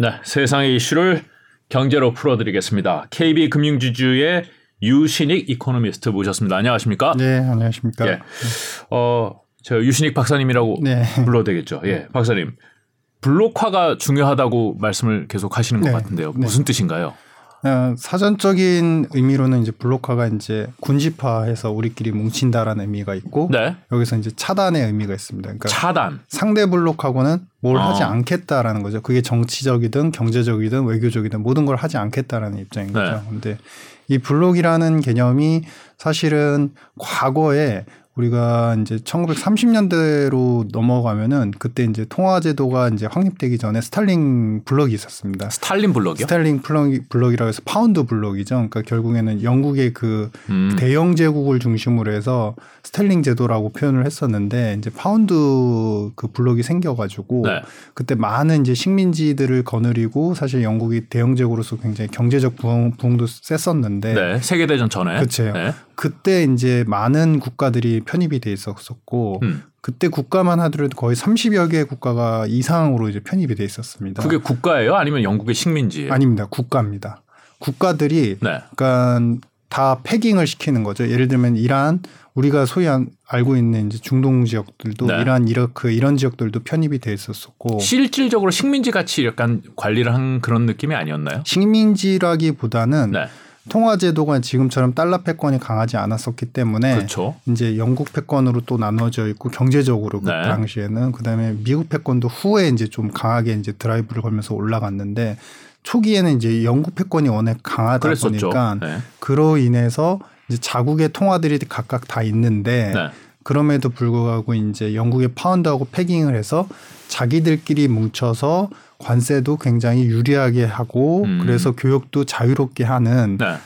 네, 세상의 이슈를 경제로 풀어드리겠습니다. KB금융지주의 유신익 이코노미스트 모셨습니다. 안녕하십니까? 네, 안녕하십니까? 예. 어, 저 유신익 박사님이라고 네. 불러도 되겠죠. 예, 박사님. 블록화가 중요하다고 말씀을 계속 하시는 것 네. 같은데요. 무슨 네. 뜻인가요? 어, 사전적인 의미로는 이제 블록화가 이제 군집화해서 우리끼리 뭉친다라는 의미가 있고 네. 여기서 이제 차단의 의미가 있습니다. 그러니까 차단. 상대 블록하고는 뭘 어. 하지 않겠다라는 거죠. 그게 정치적이든 경제적이든 외교적이든 모든 걸 하지 않겠다라는 입장인 거죠. 네. 근데 이 블록이라는 개념이 사실은 과거에 우리가 이제 1930년대로 넘어가면은 그때 이제 통화제도가 이제 확립되기 전에 sterling 블럭이 있었습니다. sterling 블럭이요? sterling 블럭, 블럭 이라고 해서 파운드 블럭이죠. 그러니까 결국에는 영국의 그 음. 대영 제국을 중심으로 해서 sterling 제도라고 표현을 했었는데 이제 파운드 그 블럭이 생겨가지고 네. 그때 많은 이제 식민지들을 거느리고 사실 영국이 대영 제국으로서 굉장히 경제적 부흥, 부흥도 셌었는데 네. 세계 대전 전에 그렇죠. 네. 그때 이제 많은 국가들이 편입이 돼 있었었고 음. 그때 국가만 하더라도 거의 30여 개 국가가 이상으로 이제 편입이 돼 있었습니다. 그게 국가예요? 아니면 영국의 식민지예요? 아닙니다. 국가입니다. 국가들이 네. 그러니까 다 패깅을 시키는 거죠. 예를 들면 이란 우리가 소위 알고 있는 이제 중동 지역들도 네. 이란, 이라크 이런 지역들도 편입이 돼 있었었고 실질적으로 식민지 같이 약간 관리를 한 그런 느낌이 아니었나요? 식민지라기보다는 네. 통화 제도가 지금처럼 달러 패권이 강하지 않았었기 때문에 그렇죠. 이제 영국 패권으로 또 나눠져 있고 경제적으로 그 네. 당시에는 그다음에 미국 패권도 후에 이제 좀 강하게 이제 드라이브를 걸면서 올라갔는데 초기에는 이제 영국 패권이 워낙 강하다 그랬었죠. 보니까 네. 그로 인해서 이제 자국의 통화들이 각각 다 있는데 네. 그럼에도 불구하고 이제 영국의 파운드하고 패깅을 해서 자기들끼리 뭉쳐서 관세도 굉장히 유리하게 하고 음. 그래서 교육도 자유롭게 하는 네.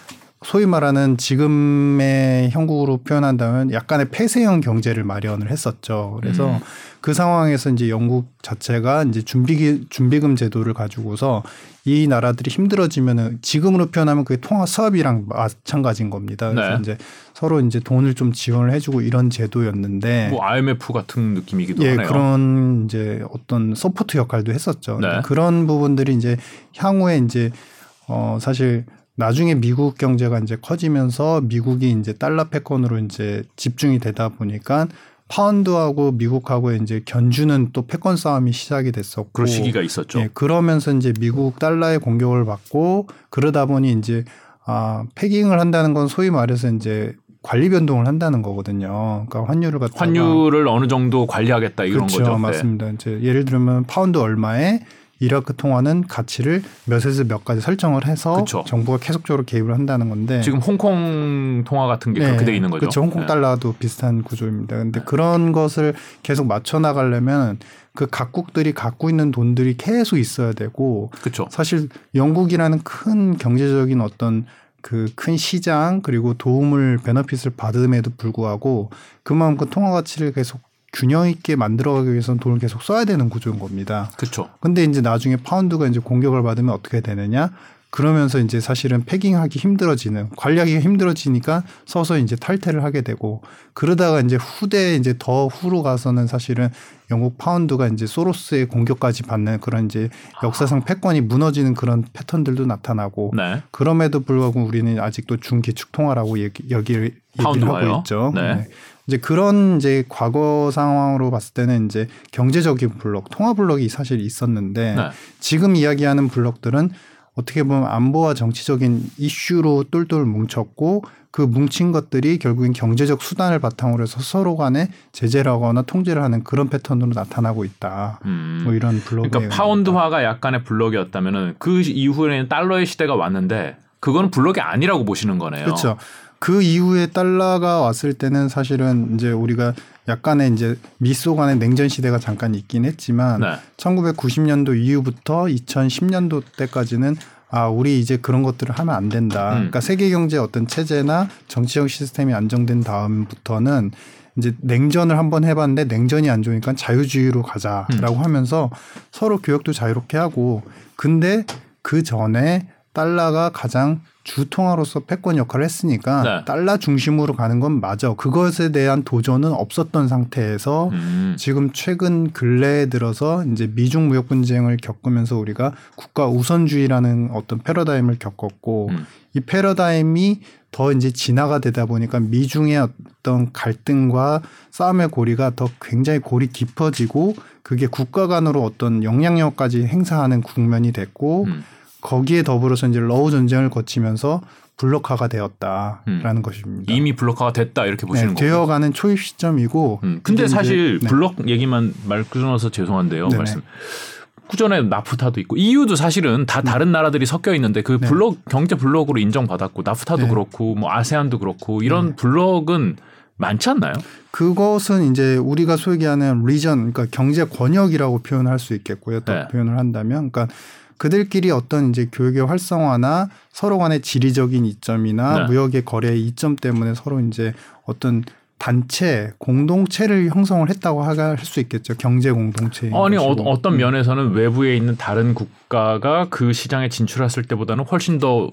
소위 말하는 지금의 형국으로 표현한다면 약간의 폐쇄형 경제를 마련을 했었죠. 그래서 음. 그 상황에서 이제 영국 자체가 이제 준비 준비금 제도를 가지고서 이 나라들이 힘들어지면은 지금으로 표현하면 그게 통화 사업이랑 마찬가지인 겁니다. 그래서 네. 이제 서로 이제 돈을 좀 지원을 해주고 이런 제도였는데 뭐 IMF 같은 느낌이기도 예, 하네요. 그런 이제 어떤 support 역할도 했었죠. 네. 그런 부분들이 이제 향후에 이제 어 사실 나중에 미국 경제가 이제 커지면서 미국이 이제 달러 패권으로 이제 집중이 되다 보니까 파운드하고 미국하고 이제 견주는 또 패권 싸움이 시작이 됐었고 그런 시기가 있었죠. 예, 그러면서 이제 미국 달러의 공격을 받고 그러다 보니 이제 아 pegging을 한다는 건 소위 말해서 이제 관리 변동을 한다는 거거든요. 그러니까 환율을 갖다 환율을 어느 정도 관리하겠다 이런 그렇죠, 거죠. 네. 맞습니다. 네. 이제 예를 들면 파운드 얼마에 이라크 통화는 가치를 몇에서 몇까지 설정을 해서 그쵸. 정부가 계속적으로 개입을 한다는 건데 지금 홍콩 통화 같은 게 네. 그렇게 돼 있는 거죠. 그렇죠. 홍콩 네. 달러도 네. 비슷한 구조입니다. 근데 네. 그런 것을 계속 맞춰 나가려면 그 각국들이 갖고 있는 돈들이 계속 있어야 되고 그쵸. 사실 영국이라는 큰 경제적인 어떤 그큰 시장 그리고 도움을 베너핏을 받음에도 불구하고 그만큼 통화 가치를 계속 균형 있게 만들어가기 위해서는 돈을 계속 써야 되는 구조인 겁니다. 그렇죠. 근데 이제 나중에 파운드가 이제 공격을 받으면 어떻게 되느냐? 그러면서 이제 사실은 패깅하기 힘들어지는 관리하기가 힘들어지니까 서서 이제 탈퇴를 하게 되고 그러다가 이제 후대 이제 더 후로 가서는 사실은 영국 파운드가 이제 소로스의 공격까지 받는 그런 이제 역사상 패권이 무너지는 그런 패턴들도 나타나고 네. 그럼에도 불구하고 우리는 아직도 중기축 통화라고 얘기, 여기를 얘기를 하고 있죠. 네. 네. 이제 그런 이제 과거 상황으로 봤을 때는 이제 경제적인 블록, 통화 블록이 사실 있었는데 네. 지금 이야기하는 블록들은 어떻게 보면 안보와 정치적인 이슈로 똘똘 뭉쳤고 그 뭉친 것들이 결국엔 경제적 수단을 바탕으로 해서 서로 간에 제재를 하거나 통제를 하는 그런 패턴으로 나타나고 있다. 음. 뭐 이런 블록. 그러니까 파운드화가 약간의 블록이었다면은 그 이후에는 달러의 시대가 왔는데 그거는 블록이 아니라고 보시는 거네요. 그렇죠. 그 이후에 달러가 왔을 때는 사실은 이제 우리가 약간의 이제 미소 간의 냉전 시대가 잠깐 있긴 했지만 네. 1990년도 이후부터 2010년도 때까지는 아, 우리 이제 그런 것들을 하면 안 된다. 음. 그러니까 세계 경제 어떤 체제나 정치적 시스템이 안정된 다음부터는 이제 냉전을 한번 해봤는데 냉전이 안 좋으니까 자유주의로 가자라고 음. 하면서 서로 교역도 자유롭게 하고 근데 그 전에 달러가 가장 주통화로서 패권 역할을 했으니까 네. 달러 중심으로 가는 건 맞아. 그것에 대한 도전은 없었던 상태에서 음. 지금 최근 근래에 들어서 이제 미중 무역 분쟁을 겪으면서 우리가 국가 우선주의라는 어떤 패러다임을 겪었고 음. 이 패러다임이 더 이제 진화가 되다 보니까 미중의 어떤 갈등과 싸움의 고리가 더 굉장히 골이 깊어지고 그게 국가 간으로 어떤 영향력까지 행사하는 국면이 됐고 음. 거기에 더불어서 이제 러우 전쟁을 거치면서 블록화가 되었다라는 음. 것입니다. 이미 블록화가 됐다 이렇게 보시는 네, 거죠. 되어가는 초입 시점이고. 음. 근데 사실 네. 블록 얘기만 말 끊어서 죄송한데요. 네네. 말씀. 구전에 나프타도 있고 EU도 사실은 다 음. 다른 음. 나라들이 섞여 있는데 그 네. 블록 경제 블록으로 인정받았고 나프타도 네. 그렇고 뭐 아세안도 그렇고 이런 네. 블록은 많지 않나요? 그것은 이제 우리가 소위 얘기하는 리전 그러니까 경제 권역이라고 표현할 수 있겠고요. 또 네. 표현을 한다면 그러니까 그들끼리 어떤 이제 교육의 활성화나 서로 간의 지리적인 이점이나 네. 무역의 거래의 이점 때문에 서로 이제 어떤 단체 공동체를 형성을 했다고 할 수 있겠죠 경제 공동체 아니 어, 어떤 음. 면에서는 외부에 있는 다른 국가가 그 시장에 진출했을 때보다는 훨씬 더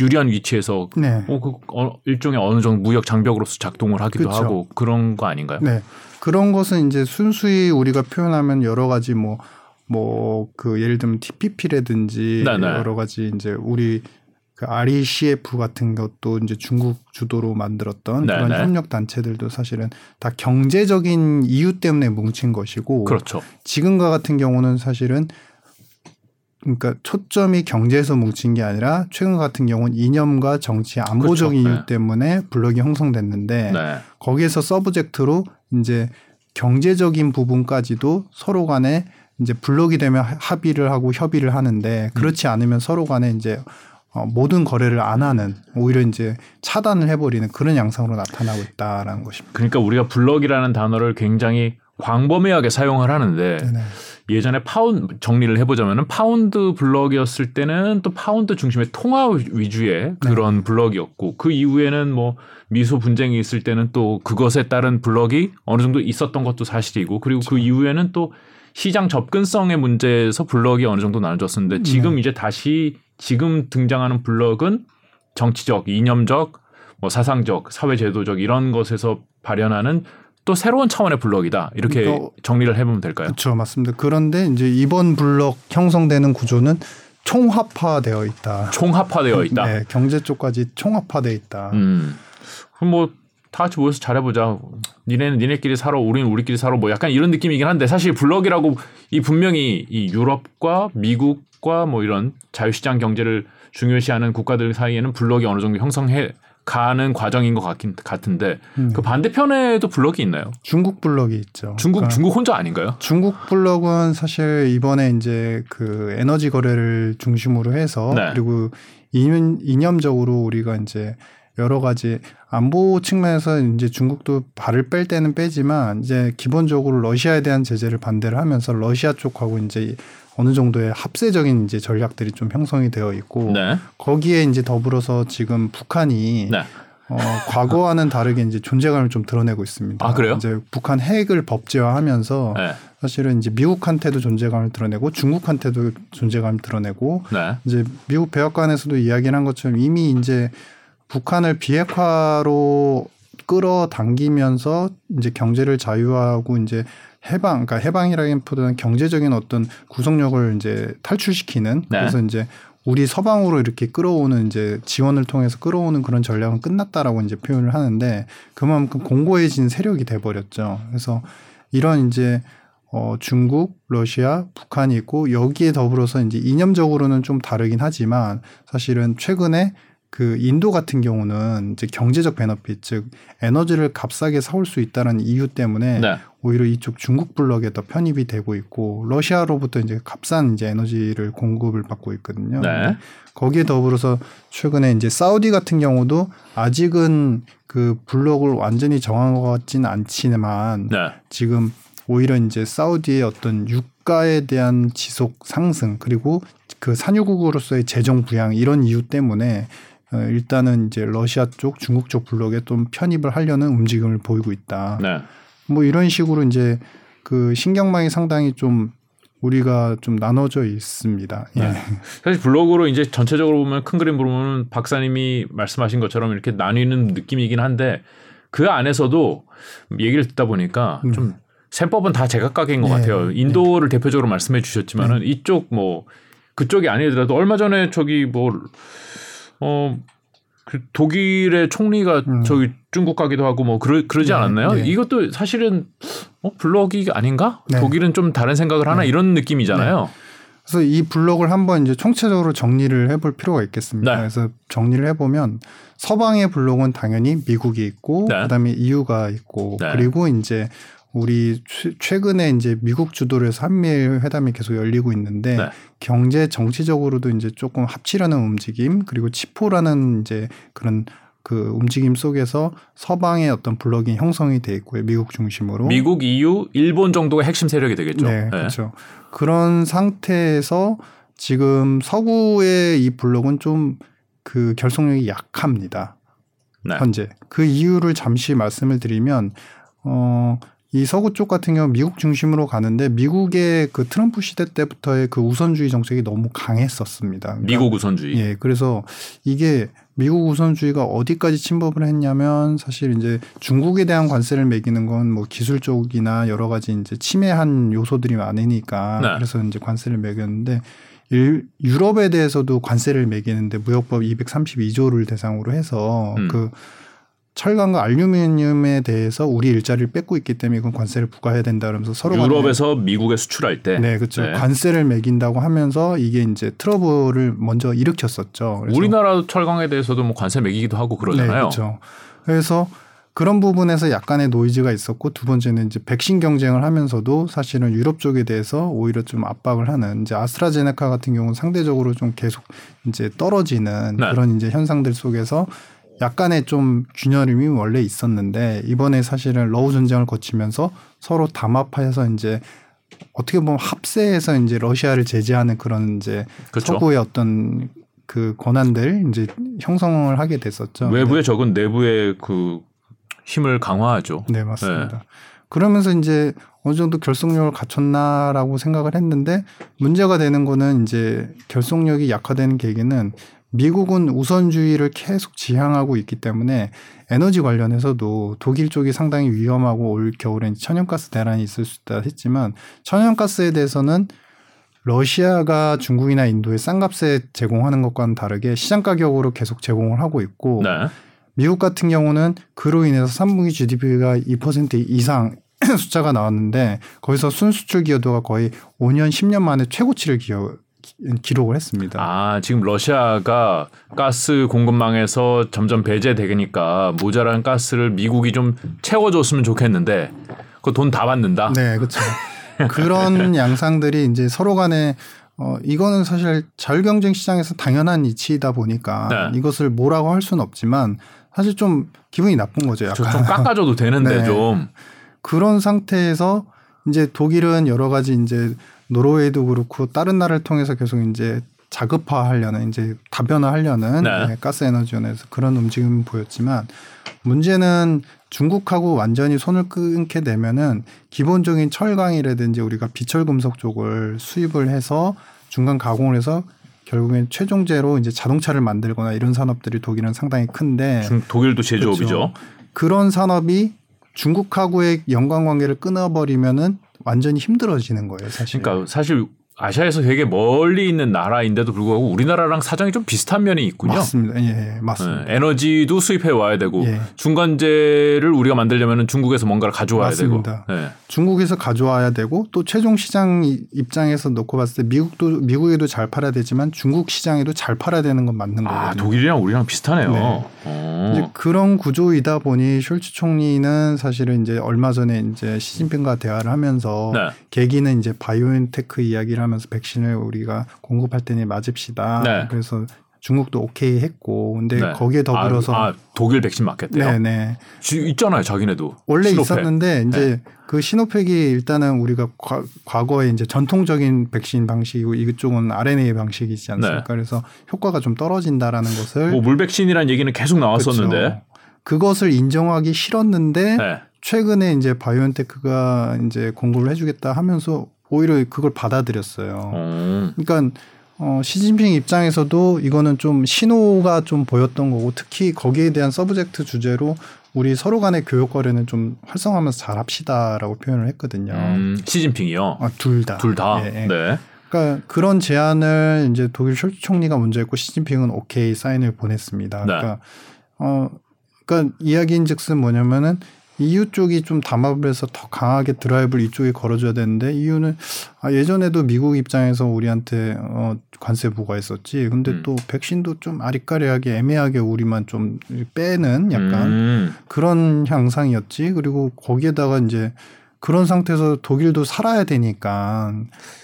유리한 위치에서 네. 어, 그 어, 일종의 어느 정도 무역 장벽으로서 작동을 하기도 그렇죠. 하고 그런 거 아닌가요? 네 그런 것은 이제 순수히 우리가 표현하면 여러 가지 뭐 뭐 그 예를 들면 TPP라든지 네네. 여러 가지 이제 우리 그 RECF 같은 것도 이제 중국 주도로 만들었던 네네. 그런 협력 단체들도 사실은 다 경제적인 이유 때문에 뭉친 것이고 그렇죠. 지금과 같은 경우는 사실은 그러니까 초점이 경제에서 뭉친 게 아니라 최근 같은 경우는 이념과 정치 안보적인 그렇죠. 이유 네. 때문에 블록이 형성됐는데 네. 거기에서 subject로 이제 경제적인 부분까지도 서로 간에 이제 블록이 되면 합의를 하고 협의를 하는데 그렇지 음. 않으면 서로 간에 이제 어, 모든 거래를 안 하는 오히려 이제 차단을 해버리는 그런 양상으로 나타나고 있다라는 것입니다. 그러니까 우리가 블록이라는 단어를 굉장히 광범위하게 사용을 하는데 네네. 예전에 파운 정리를 해보자면은 파운드 블럭이었을 때는 또 파운드 중심의 통화 위주의 그런 네. 블럭이었고 그 이후에는 뭐 미소 분쟁이 있을 때는 또 그것에 따른 블럭이 어느 정도 있었던 것도 사실이고 그리고 그 그렇죠. 그 이후에는 또 시장 접근성의 문제에서 블럭이 어느 정도 나눠졌었는데 네. 지금 네. 이제 다시 지금 등장하는 블럭은 정치적, 이념적, 뭐 사상적, 사회제도적 이런 것에서 발현하는 또 새로운 차원의 블럭이다 이렇게 그러니까 정리를 해보면 될까요? 그렇죠, 맞습니다. 그런데 이제 이번 블럭 형성되는 구조는 총합화되어 있다. 총합화되어 있다. 네, 경제 쪽까지 총합화되어 있다. 음. 그럼 뭐 다 같이 모여서 잘해보자. 니네는 니네끼리 살아, 우리는 우리끼리 살아. 뭐 약간 이런 느낌이긴 한데 사실 블럭이라고 이 분명히 이 유럽과 미국과 뭐 이런 자유시장 경제를 중요시하는 국가들 사이에는 블럭이 어느 정도 형성해 가는 과정인 것 같긴 같은데 음. 그 반대편에도 블럭이 있나요? 중국 블럭이 있죠. 중국 그러니까 중국 혼자 아닌가요? 중국 블럭은 사실 이번에 이제 그 에너지 거래를 중심으로 해서 네. 그리고 이념, 이념적으로 우리가 이제 여러 가지 안보 측면에서 이제 중국도 발을 뺄 때는 빼지만 이제 기본적으로 러시아에 대한 제재를 반대를 하면서 러시아 쪽하고 이제 어느 정도의 합세적인 이제 전략들이 좀 형성이 되어 있고 네. 거기에 이제 더불어서 지금 북한이 네. 어, 과거와는 다르게 이제 존재감을 좀 드러내고 있습니다. 아, 그래요? 이제 북한 핵을 법제화하면서 네. 사실은 이제 미국한테도 존재감을 드러내고 중국한테도 존재감을 드러내고 네. 이제 미국 백악관에서도 이야기를 한 것처럼 이미 이제 북한을 비핵화로 끌어당기면서 이제 경제를 자유화하고 이제 해방, 그러니까 해방이라기보다는 경제적인 어떤 구속력을 이제 탈출시키는 네. 그래서 이제 우리 서방으로 이렇게 끌어오는 이제 지원을 통해서 끌어오는 그런 전략은 끝났다라고 이제 표현을 하는데 그만큼 공고해진 세력이 돼버렸죠. 그래서 이런 이제 어 중국, 러시아, 북한이 있고 여기에 더불어서 이제 이념적으로는 좀 다르긴 하지만 사실은 최근에 그 인도 같은 경우는 이제 경제적 베너핏 즉 에너지를 값싸게 사올 수 있다는 이유 때문에 네. 오히려 이쪽 중국 블럭에 더 편입이 되고 있고 러시아로부터 이제 값싼 이제 에너지를 공급을 받고 있거든요. 네. 거기에 더불어서 최근에 이제 사우디 같은 경우도 아직은 그 블럭을 완전히 정한 것 같지는 않지만 네. 지금 오히려 이제 사우디의 어떤 유가에 대한 지속 상승 그리고 그 산유국으로서의 재정 부양 이런 이유 때문에 어, 일단은 이제 러시아 쪽, 중국 쪽 블록에 좀 편입을 하려는 움직임을 보이고 있다. 네. 뭐 이런 식으로 이제 그 신경망이 상당히 좀 우리가 좀 나눠져 있습니다. 예. 네. 사실 블로그로 이제 전체적으로 보면 큰 그림 보면 박사님이 말씀하신 것처럼 이렇게 나뉘는 느낌이긴 한데 그 안에서도 얘기를 듣다 보니까 음. 좀 셈법은 다 제각각인 것 네. 같아요. 인도를 네. 대표적으로 말씀해 주셨지만은 네. 이쪽 뭐 그쪽이 아니더라도 얼마 전에 저기 뭐 어. 그 독일의 총리가 음. 저기 중국 가기도 하고 뭐 그러, 그러지 네, 않았나요? 네. 이것도 사실은 어, 블럭이 아닌가? 네. 독일은 좀 다른 생각을 하나 네. 이런 느낌이잖아요. 네. 그래서 이 블록을 한번 이제 총체적으로 정리를 해볼 필요가 있겠습니다. 네. 그래서 정리를 해보면 서방의 블록은 당연히 미국이 있고 그다음에 EU가 있고 그리고 이제 우리 최 근에 이제 미국 주도로 해서 한미일 회담이 계속 열리고 있는데 네. 경제 정치적으로도 이제 조금 합치려는 움직임 그리고 치포라는 이제 그런 그 움직임 속에서 서방의 어떤 블록이 형성이 돼 있고요. 미국 중심으로. 미국, EU, 일본 정도가 핵심 세력이 되겠죠. 네, 네. 그렇죠. 그런 상태에서 지금 서구의 이 블록은 좀 그 결속력이 약합니다. 네. 현재 그 이유를 잠시 말씀을 드리면 어 이 서구 쪽 같은 경우 미국 중심으로 가는데 미국의 그 트럼프 시대 때부터의 그 우선주의 정책이 너무 강했었습니다. 그러니까 미국 우선주의. 예. 그래서 이게 미국 우선주의가 어디까지 침범을 했냐면 사실 이제 중국에 대한 관세를 매기는 건 뭐 기술 쪽이나 여러 가지 이제 침해한 요소들이 많으니까 네. 그래서 이제 관세를 매겼는데 일, 유럽에 대해서도 관세를 매기는데 무역법 232조를 대상으로 해서 음. 그 철강과 알루미늄에 대해서 우리 일자리를 뺏고 있기 때문에 이건 관세를 부과해야 된다 그러면서 서로 유럽에서 미국에 수출할 때 네, 그렇죠. 네. 관세를 매긴다고 하면서 이게 이제 트러블을 먼저 일으켰었죠. 우리나라 철강에 대해서도 뭐 관세 매기기도 하고 그러잖아요. 네, 그렇죠. 그래서 그런 부분에서 약간의 노이즈가 있었고 두 번째는 이제 백신 경쟁을 하면서도 사실은 유럽 쪽에 대해서 오히려 좀 압박을 하는 이제 아스트라제네카 같은 경우는 상대적으로 좀 계속 이제 떨어지는 네. 그런 이제 현상들 속에서 약간의 좀 균열임이 원래 있었는데 이번에 사실은 러우 전쟁을 거치면서 서로 담합하여서 이제 어떻게 보면 합세해서 이제 러시아를 제재하는 그런 이제 그렇죠. 서구의 어떤 그 권한들 이제 형성을 하게 됐었죠. 외부의 네. 적은 내부의 그 힘을 강화하죠. 네, 맞습니다. 네. 그러면서 이제 어느 정도 결속력을 갖췄나라고 생각을 했는데 문제가 되는 거는 이제 결속력이 약화되는 계기는 미국은 우선주의를 계속 지향하고 있기 때문에 에너지 관련해서도 독일 쪽이 상당히 위험하고 올 겨울엔 천연가스 대란이 있을 수 있다 했지만 천연가스에 대해서는 러시아가 중국이나 인도에 싼 값에 제공하는 것과는 다르게 시장 가격으로 계속 제공을 하고 있고 네. 미국 같은 경우는 그로 인해서 3분기 GDP가 2% 이상 숫자가 나왔는데 거기서 순수출 기여도가 거의 5년 10년 만에 최고치를 기여 기록을 했습니다. 아 지금 러시아가 가스 공급망에서 점점 배제되니까 모자란 가스를 미국이 좀 채워줬으면 좋겠는데 그 돈 다 받는다. 네, 그렇죠. 그런 양상들이 이제 서로 간에 어 이거는 사실 자율경쟁 시장에서 당연한 이치이다 보니까 네. 이것을 뭐라고 할 수는 없지만 사실 좀 기분이 나쁜 거죠. 약간 좀 깎아줘도 되는데 네. 좀 그런 상태에서 이제 독일은 여러 가지 이제 노르웨이도 그렇고 다른 나라를 통해서 계속 이제 자급화하려는 이제 다변화하려는 네. 네, 가스 에너지원에서 그런 움직임을 보였지만 문제는 중국하고 완전히 손을 끊게 되면은 기본적인 철강이라든지 우리가 비철 금속 쪽을 수입을 해서 중간 가공을 해서 결국엔 최종재로 이제 자동차를 만들거나 이런 산업들이 독일은 상당히 큰데 독일도 제조업이죠. 그렇죠. 그런 산업이 중국하고의 연관 관계를 끊어버리면은 완전히 힘들어지는 거예요, 사실. 그러니까 사실 아시아에서 되게 멀리 있는 나라인데도 불구하고 우리나라랑 사정이 좀 비슷한 면이 있군요. 맞습니다. 예, 예 맞습니다. 네, 에너지도 수입해 와야 되고 예. 중간재를 우리가 만들려면 중국에서 뭔가를 가져와야 맞습니다. 되고. 네. 중국에서 가져와야 되고 또 최종 시장 입장에서 놓고 봤을 때 미국도 미국에도 잘 팔아야 되지만 중국 시장에도 잘 팔아야 되는 건 맞는 아, 거거든요. 독일이랑 우리랑 비슷하네요. 네. 어. 이제 그런 구조이다 보니 숄츠 총리는 사실은 이제 얼마 전에 이제 시진핑과 대화를 하면서 네. 계기는 이제 바이오엔테크 이야기를 하면서 백신을 우리가 공급할 때니 맞읍시다. 네. 그래서 중국도 오케이 했고 근데 네. 거기에 더불어서 아, 아, 독일 백신 맞겠대요. 네네 있잖아요 자기네도 원래 시노팩. 있었는데 이제 네. 그 시노팩이 일단은 우리가 과, 거에 이제 전통적인 백신 방식이고 이쪽은 RNA 방식이지 않습니까? 네. 그래서 효과가 좀 떨어진다라는 것을 뭐 물백신이라는 얘기는 계속 나왔었는데 그렇죠. 그것을 인정하기 싫었는데 네. 최근에 이제 바이오엔테크가 이제 공급을 해주겠다 하면서 오히려 그걸 받아들였어요. 음. 그러니까 어, 시진핑 입장에서도 이거는 좀 신호가 좀 보였던 거고 특히 거기에 대한 subject 주제로 우리 서로 간의 교역 거래는 좀 활성화하면서 잘 합시다라고 표현을 했거든요. 음, 시진핑이요? 아, 둘 다. 둘 다. 예, 예. 네. 그러니까 그런 제안을 이제 독일 숄츠 총리가 먼저 했고 시진핑은 오케이 사인을 보냈습니다. 네. 그러니까 어 그러니까 이야기인즉슨 뭐냐면은 EU 쪽이 좀 담합을 해서 더 강하게 드라이브를 이쪽에 걸어줘야 되는데 EU는 아, 예전에도 미국 입장에서 우리한테 어, 관세 부과했었지. 근데 음. 또 백신도 좀 아리까리하게 애매하게 우리만 좀 빼는 약간 음. 그런 향상이었지. 그리고 거기에다가 이제 그런 상태에서 독일도 살아야 되니까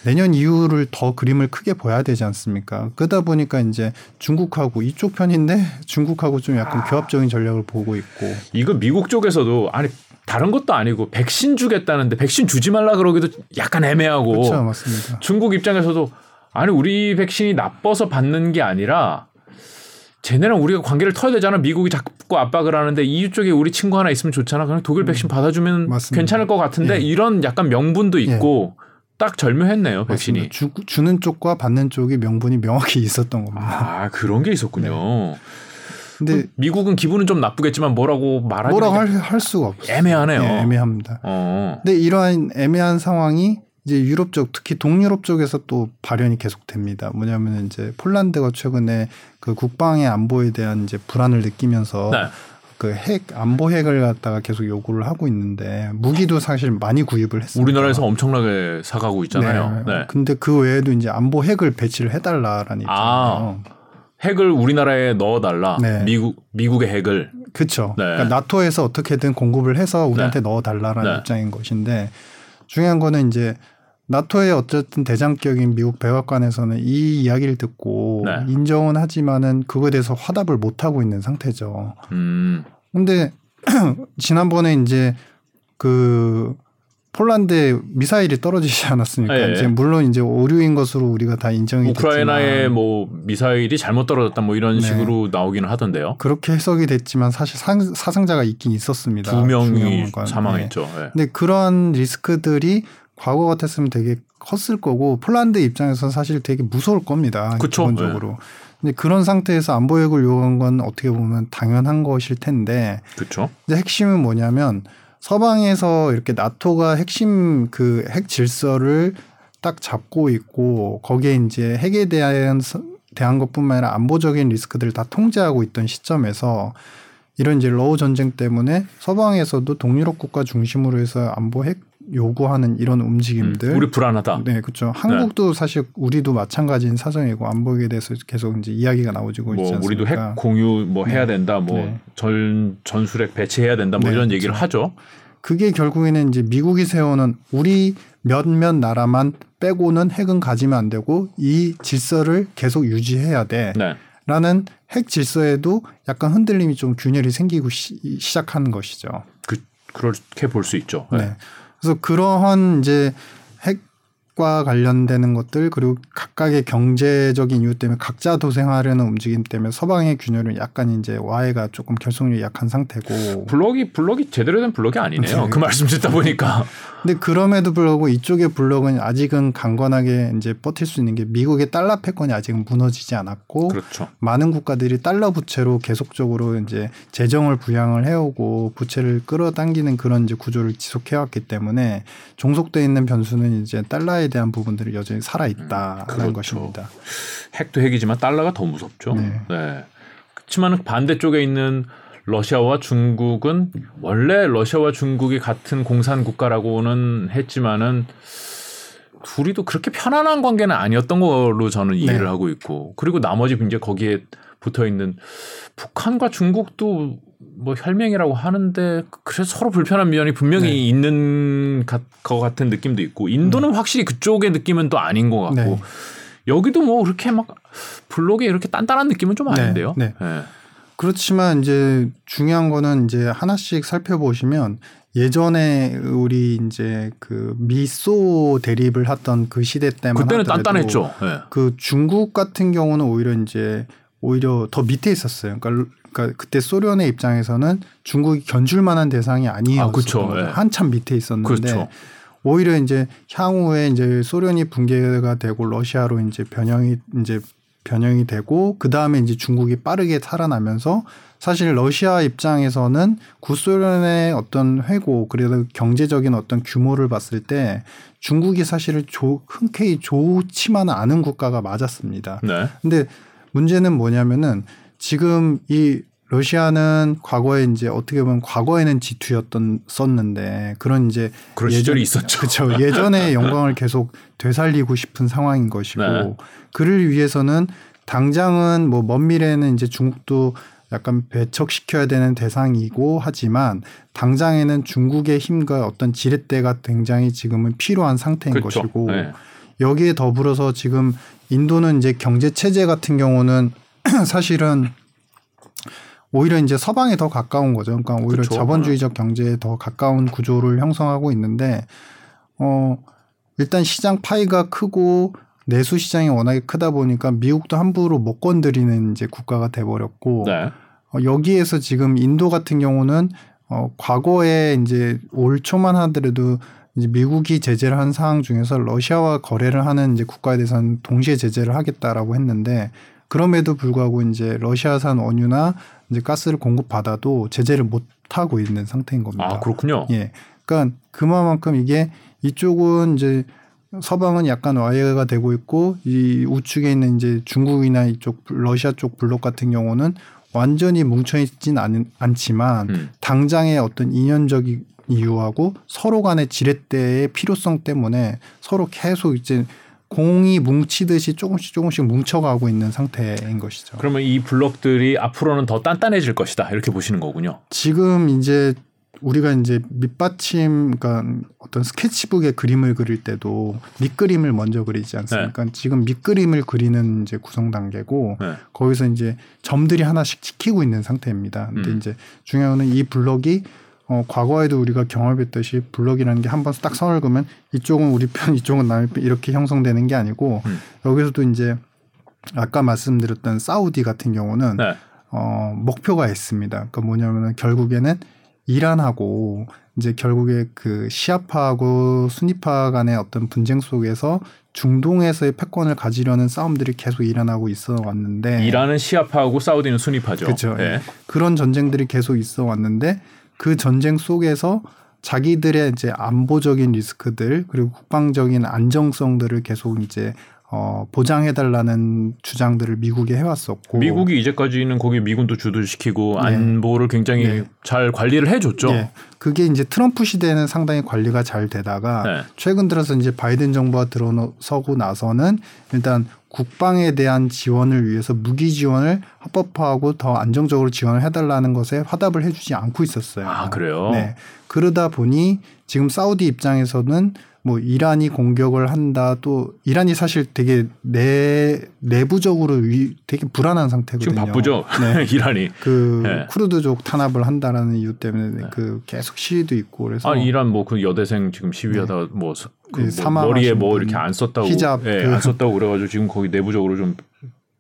내년 이후를 더 그림을 크게 봐야 되지 않습니까? 그러다 보니까 이제 중국하고 이쪽 편인데 중국하고 좀 약간 아. 교합적인 전략을 보고 있고 이거 미국 쪽에서도 아니 다른 것도 아니고 백신 주겠다는데 백신 주지 말라 그러기도 약간 애매하고 그렇죠, 맞습니다. 중국 입장에서도 아니 우리 백신이 나빠서 받는 게 아니라 쟤네랑 우리가 관계를 터야 되잖아. 미국이 자꾸 압박을 하는데 EU 쪽에 우리 친구 하나 있으면 좋잖아. 그냥 독일 음. 백신 받아주면 맞습니다. 괜찮을 것 같은데 예. 이런 약간 명분도 예. 있고 예. 딱 절묘했네요 백신이. 주, 주는 쪽과 받는 쪽이 명분이 명확히 있었던 겁니다. 아 그런 게 있었군요. 네. 근데 미국은 기분은 좀 나쁘겠지만 뭐라고 말하기 뭐라고 할, 할 수가 없어요. 애매하네요. 네, 애매합니다. 어. 근데 이러한 애매한 상황이 이제 유럽 쪽 특히 동유럽 쪽에서 또 발현이 계속됩니다. 뭐냐면 이제 폴란드가 최근에 그 국방의 안보에 대한 이제 불안을 느끼면서 네. 그핵 안보 핵을 갖다가 계속 요구를 하고 있는데 무기도 사실 많이 구입을 했습니다. 우리나라에서 엄청나게 사가고 있잖아요. 네. 네. 근데 그 외에도 이제 안보 핵을 배치를 해달라라는 아, 입장이에요. 핵을 우리나라에 넣어달라. 네. 미국 미국의 핵을. 그렇죠. 네. 그러니까 나토에서 어떻게든 공급을 해서 우리한테 네. 넣어달라라는 네. 입장인 것인데 중요한 거는 이제 나토의 어쨌든 대장격인 미국 백악관에서는 이 이야기를 듣고 네. 인정은 하지만은 그거에 대해서 화답을 못 하고 있는 상태죠. 음. 근데 지난번에 이제 그 폴란드에 미사일이 떨어지지 않았습니까? 네. 이제 물론 이제 오류인 것으로 우리가 다 인정이 우크라이나에 뭐 미사일이 잘못 떨어졌다 뭐 이런 네. 식으로 나오기는 하던데요. 그렇게 해석이 됐지만 사실 사상자가 있긴 있었습니다. 두 명이 사망했죠. 네. 네. 근데 그러한 리스크들이 과거 같았으면 되게 컸을 거고 폴란드 입장에서 사실 되게 무서울 겁니다. 그쵸? 기본적으로. 네. 근데 그런 상태에서 안보핵을 요구한 건 어떻게 보면 당연한 것일 텐데. 그렇죠. 이제 핵심은 뭐냐면 서방에서 이렇게 나토가 핵심 그 핵 질서를 딱 잡고 있고 거기에 이제 핵에 대한 대한 것뿐만 아니라 안보적인 리스크들을 다 통제하고 있던 시점에서 이런 이제 러우 전쟁 때문에 서방에서도 동유럽 국가 중심으로 해서 안보 핵 요구하는 이런 움직임들. 음, 우리 불안하다. 네, 그렇죠. 한국도 네. 사실 우리도 마찬가지인 사정이고 안보에 대해서 계속 이제 이야기가 나오지고 뭐 있지 않습니까? 우리도 핵 공유 뭐 해야 네. 된다, 뭐전 네. 전술핵 배치해야 된다, 뭐 네, 이런 그렇죠. 얘기를 하죠. 그게 결국에는 이제 미국이 세우는 우리 몇몇 나라만 빼고는 핵은 가지면 안 되고 이 질서를 계속 유지해야 돼. 네. 라는 핵 질서에도 약간 흔들림이 좀 균열이 생기고 시, 작하는 것이죠. 그 그렇게 볼 수 있죠. 네. 네. 그래서 그러한 이제 핵과 관련되는 것들 그리고 각각의 경제적인 이유 때문에 각자 도생하려는 움직임 때문에 서방의 균열은 약간 이제 와해가 조금 결속력이 약한 상태고 블록이 블록이 제대로 된 블록이 아니네요. 네. 그 말씀 듣다 보니까 근데 그럼에도 불구하고 이쪽의 블록은 아직은 강건하게 이제 버틸 수 있는 게 미국의 달러 패권이 아직은 무너지지 않았고 그렇죠. 많은 국가들이 달러 부채로 계속적으로 이제 재정을 부양을 해오고 부채를 끌어당기는 그런 이제 구조를 지속해왔기 때문에 종속돼 있는 변수는 이제 달러 에 대한 부분들이 여전히 살아 있다라는 음, 그렇죠. 것입니다. 핵도 핵이지만 달러가 더 무섭죠. 네. 네. 그렇지만 반대쪽에 있는 러시아와 중국은 원래 러시아와 중국이 같은 공산 국가라고는 했지만은 둘이도 그렇게 편안한 관계는 아니었던 걸로 저는 이해를 네. 하고 있고 그리고 나머지 이제 거기에 붙어 있는 북한과 중국도 뭐 혈맹이라고 하는데 그래서 서로 불편한 면이 분명히 네. 있는 것 같은 느낌도 있고 인도는 네. 확실히 그쪽의 느낌은 또 아닌 것 같고 네. 여기도 뭐 그렇게 막 블록에 이렇게 단단한 느낌은 좀 네. 아닌데요. 네. 네. 그렇지만 이제 중요한 거는 이제 하나씩 살펴보시면 예전에 우리 이제 그 미소 대립을 했던 그 시대 때만 그때는 단단했죠. 네. 그 중국 같은 경우는 오히려 이제 오히려 더 밑에 있었어요. 그러니까, 그러니까 그때 소련의 입장에서는 중국이 견줄 만한 대상이 아니었어요. 아, 그렇죠. 네. 한참 밑에 있었는데 그렇죠. 오히려 이제 향후에 이제 소련이 붕괴가 되고 러시아로 이제 변형이 이제 변형이 되고 그 다음에 이제 중국이 빠르게 살아나면서 사실 러시아 입장에서는 구소련의 어떤 회고 그래도 경제적인 어떤 규모를 봤을 때 중국이 사실 조, 흔쾌히 좋지만은 않은 국가가 맞았습니다. 네. 근데 문제는 뭐냐면은 지금 이 러시아는 과거에 이제 어떻게 보면 과거에는 G2였던 썼는데 그런 이제 그런 예전, 시절이 있었죠. 그렇죠. 예전의 영광을 계속 되살리고 싶은 상황인 것이고 네. 그를 위해서는 당장은 뭐 먼 미래에는 이제 중국도 약간 배척시켜야 되는 대상이고 하지만 당장에는 중국의 힘과 어떤 지렛대가 굉장히 지금은 필요한 상태인 그렇죠. 것이고 네. 여기에 더불어서 지금 인도는 이제 경제 체제 같은 경우는 사실은 오히려 이제 서방에 더 가까운 거죠. 그러니까 오히려 그쵸. 자본주의적 경제에 더 가까운 구조를 형성하고 있는데 어 일단 시장 파이가 크고 내수 시장이 워낙에 크다 보니까 미국도 함부로 못 건드리는 이제 국가가 돼 버렸고 네. 어, 여기에서 지금 인도 같은 경우는 어 과거에 이제 올 초만 하더라도 이제 미국이 제재를 한 상황 중에서 러시아와 거래를 하는 이제 국가에 대해서는 동시에 제재를 하겠다라고 했는데 그럼에도 불구하고 이제 러시아산 원유나 이제 가스를 공급받아도 제재를 못 하고 있는 상태인 겁니다. 아 그렇군요. 예, 그러니까 그만큼 이게 이쪽은 이제 서방은 약간 와해가 되고 있고 이 우측에 있는 이제 중국이나 이쪽 러시아 쪽 블록 같은 경우는 완전히 뭉쳐 있진 않, 않지만 음. 당장의 어떤 인연적 이유하고 서로 간의 지렛대의 필요성 때문에 서로 계속 이제 공이 뭉치듯이 조금씩 조금씩 뭉쳐가고 있는 상태인 것이죠. 그러면 이 블록들이 앞으로는 더 단단해질 것이다 이렇게 보시는 거군요. 지금 이제 우리가 이제 밑받침 그러니까 어떤 스케치북에 그림을 그릴 때도 밑그림을 먼저 그리지 않습니까? 네. 지금 밑그림을 그리는 이제 구성 단계고 네. 거기서 이제 점들이 하나씩 찍히고 있는 상태입니다. 근데 음. 이제 중요한 건이 블럭이 어, 과거에도 우리가 경험했듯이 블럭이라는 게 한 번 딱 선을 그으면 이쪽은 우리 편, 이쪽은 남의 편 이렇게 형성되는 게 아니고 음. 여기서도 이제 아까 말씀드렸던 사우디 같은 경우는 네. 어, 목표가 있습니다. 그러니까 뭐냐면은 결국에는 이란하고 이제 결국에 그 시아파하고 순위파 간의 어떤 분쟁 속에서 중동에서의 패권을 가지려는 싸움들이 계속 일어나고 있어 왔는데 이란은 시아파하고 사우디는 순위파죠. 그렇죠. 네. 그런 전쟁들이 계속 있어 왔는데 그 전쟁 속에서 자기들의 이제 안보적인 리스크들 그리고 국방적인 안정성들을 계속 이제 어, 보장해달라는 주장들을 미국이 해왔었고 미국이 이제까지는 거기 미군도 주도시키고 네. 안보를 굉장히 네. 잘 관리를 해줬죠. 네. 그게 이제 트럼프 시대에는 상당히 관리가 잘 되다가 네. 최근 들어서 이제 바이든 정부가 들어서고 나서는 일단 국방에 대한 지원을 위해서 무기 지원을 합법화하고 더 안정적으로 지원을 해달라는 것에 화답을 해주지 않고 있었어요. 아 그래요? 네. 그러다 보니 지금 사우디 입장에서는 뭐 이란이 공격을 한다 또 이란이 사실 되게 내 내부적으로 위, 되게 불안한 상태거든요. 지금 바쁘죠. 네. 이란이 그 네. 쿠르드족 탄압을 한다라는 이유 때문에 네. 그 계속 시위도 있고 그래서 아 이란 뭐 그 여대생 지금 시위하다 네. 뭐, 그 뭐 머리에 뭐 이렇게 안 썼다고 히잡 네, 그. 안 썼다고 그래가지고 지금 거기 내부적으로 좀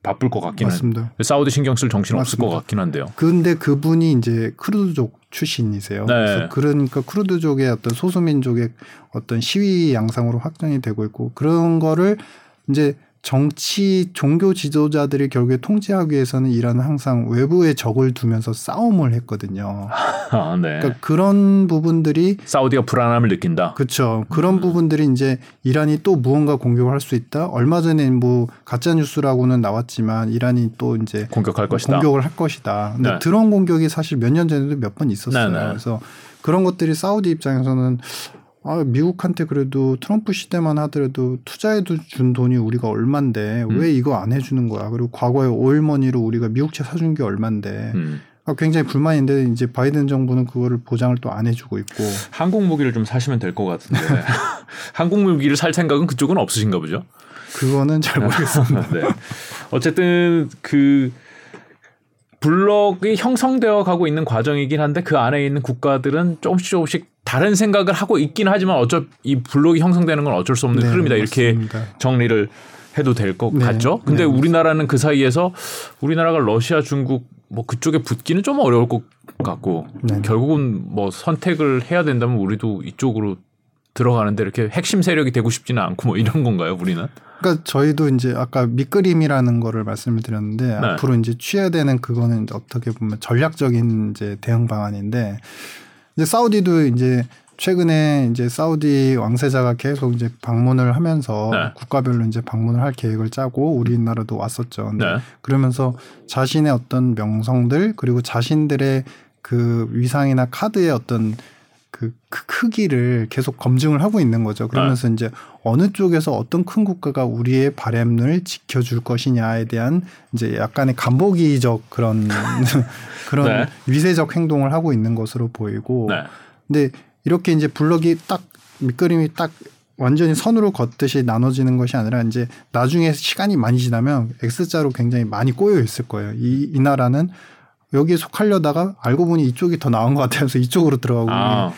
바쁠 것 같긴 맞습니다. 사우디 신경 쓸 정신 없을 것 같긴 한데요. 근데 그분이 이제 쿠르드족 출신이세요. 네. 그러니까 쿠르드족의 어떤 소수민족의 어떤 시위 양상으로 확장이 되고 있고 그런 거를 이제 정치 종교 지도자들이 결국에 통제하기 위해서는 이란은 항상 외부의 적을 두면서 싸움을 했거든요. 아, 네. 그러니까 그런 부분들이 사우디가 불안함을 느낀다. 그렇죠. 그런 음. 부분들이 이제 이란이 또 무언가 공격을 할 수 있다. 얼마 전에 뭐 가짜 뉴스라고는 나왔지만 이란이 또 이제 공격할 것이다. 공격을 할 것이다. 근데 네. 드론 공격이 사실 몇 년 전에도 몇 번 있었어요. 네, 네. 그래서 그런 것들이 사우디 입장에서는 아, 미국한테 그래도 트럼프 시대만 하더라도 투자해도 준 돈이 우리가 얼만데 음. 왜 이거 안 해주는 거야? 그리고 과거에 오일머니로 우리가 미국채 사준 게 얼만데 음. 아, 굉장히 불만인데 이제 바이든 정부는 그거를 보장을 또 안 해주고 있고 한국 무기를 좀 사시면 될 것 같은데 한국 무기를 살 생각은 그쪽은 없으신가 보죠? 그거는 잘 모르겠습니다. 네. 어쨌든 그 블록이 형성되어 가고 있는 과정이긴 한데 그 안에 있는 국가들은 조금씩 조금씩 다른 생각을 하고 있긴 하지만 어쩔 이 블록이 형성되는 건 어쩔 수 없는 네, 흐름이다 이렇게 정리를 해도 될것 네, 같죠. 근데 네, 우리나라는 그 사이에서 우리나라가 러시아, 중국 뭐 그쪽에 붙기는 좀 어려울 것 같고 네. 결국은 뭐 선택을 해야 된다면 우리도 이쪽으로 들어가는데 이렇게 핵심 세력이 되고 싶지는 않고 뭐 이런 건가요, 우리는? 그러니까 저희도 이제 아까 밑그림이라는 거를 말씀을 드렸는데 네. 앞으로 이제 취해야 되는 그거는 어떻게 보면 전략적인 이제 대응 방안인데 이제 사우디도 이제 최근에 이제 사우디 왕세자가 계속 이제 방문을 하면서 네. 국가별로 이제 방문을 할 계획을 짜고 우리나라도 왔었죠. 네. 그러면서 자신의 어떤 명성들 그리고 자신들의 그 위상이나 카드의 어떤 그, 그 크기를 계속 검증을 하고 있는 거죠. 그러면서 네. 이제 어느 쪽에서 어떤 큰 국가가 우리의 바램을 지켜줄 것이냐에 대한 이제 약간의 간보기적 그런 그런 네. 위세적 행동을 하고 있는 것으로 보이고, 네. 근데 이렇게 이제 블럭이 딱 밑그림이 딱 완전히 선으로 걷듯이 나눠지는 것이 아니라 이제 나중에 시간이 많이 지나면 X자로 굉장히 많이 꼬여 있을 거예요. 이, 이 나라는 여기에 속하려다가 알고 보니 이쪽이 더 나은 것 같아서 이쪽으로 들어가고 아,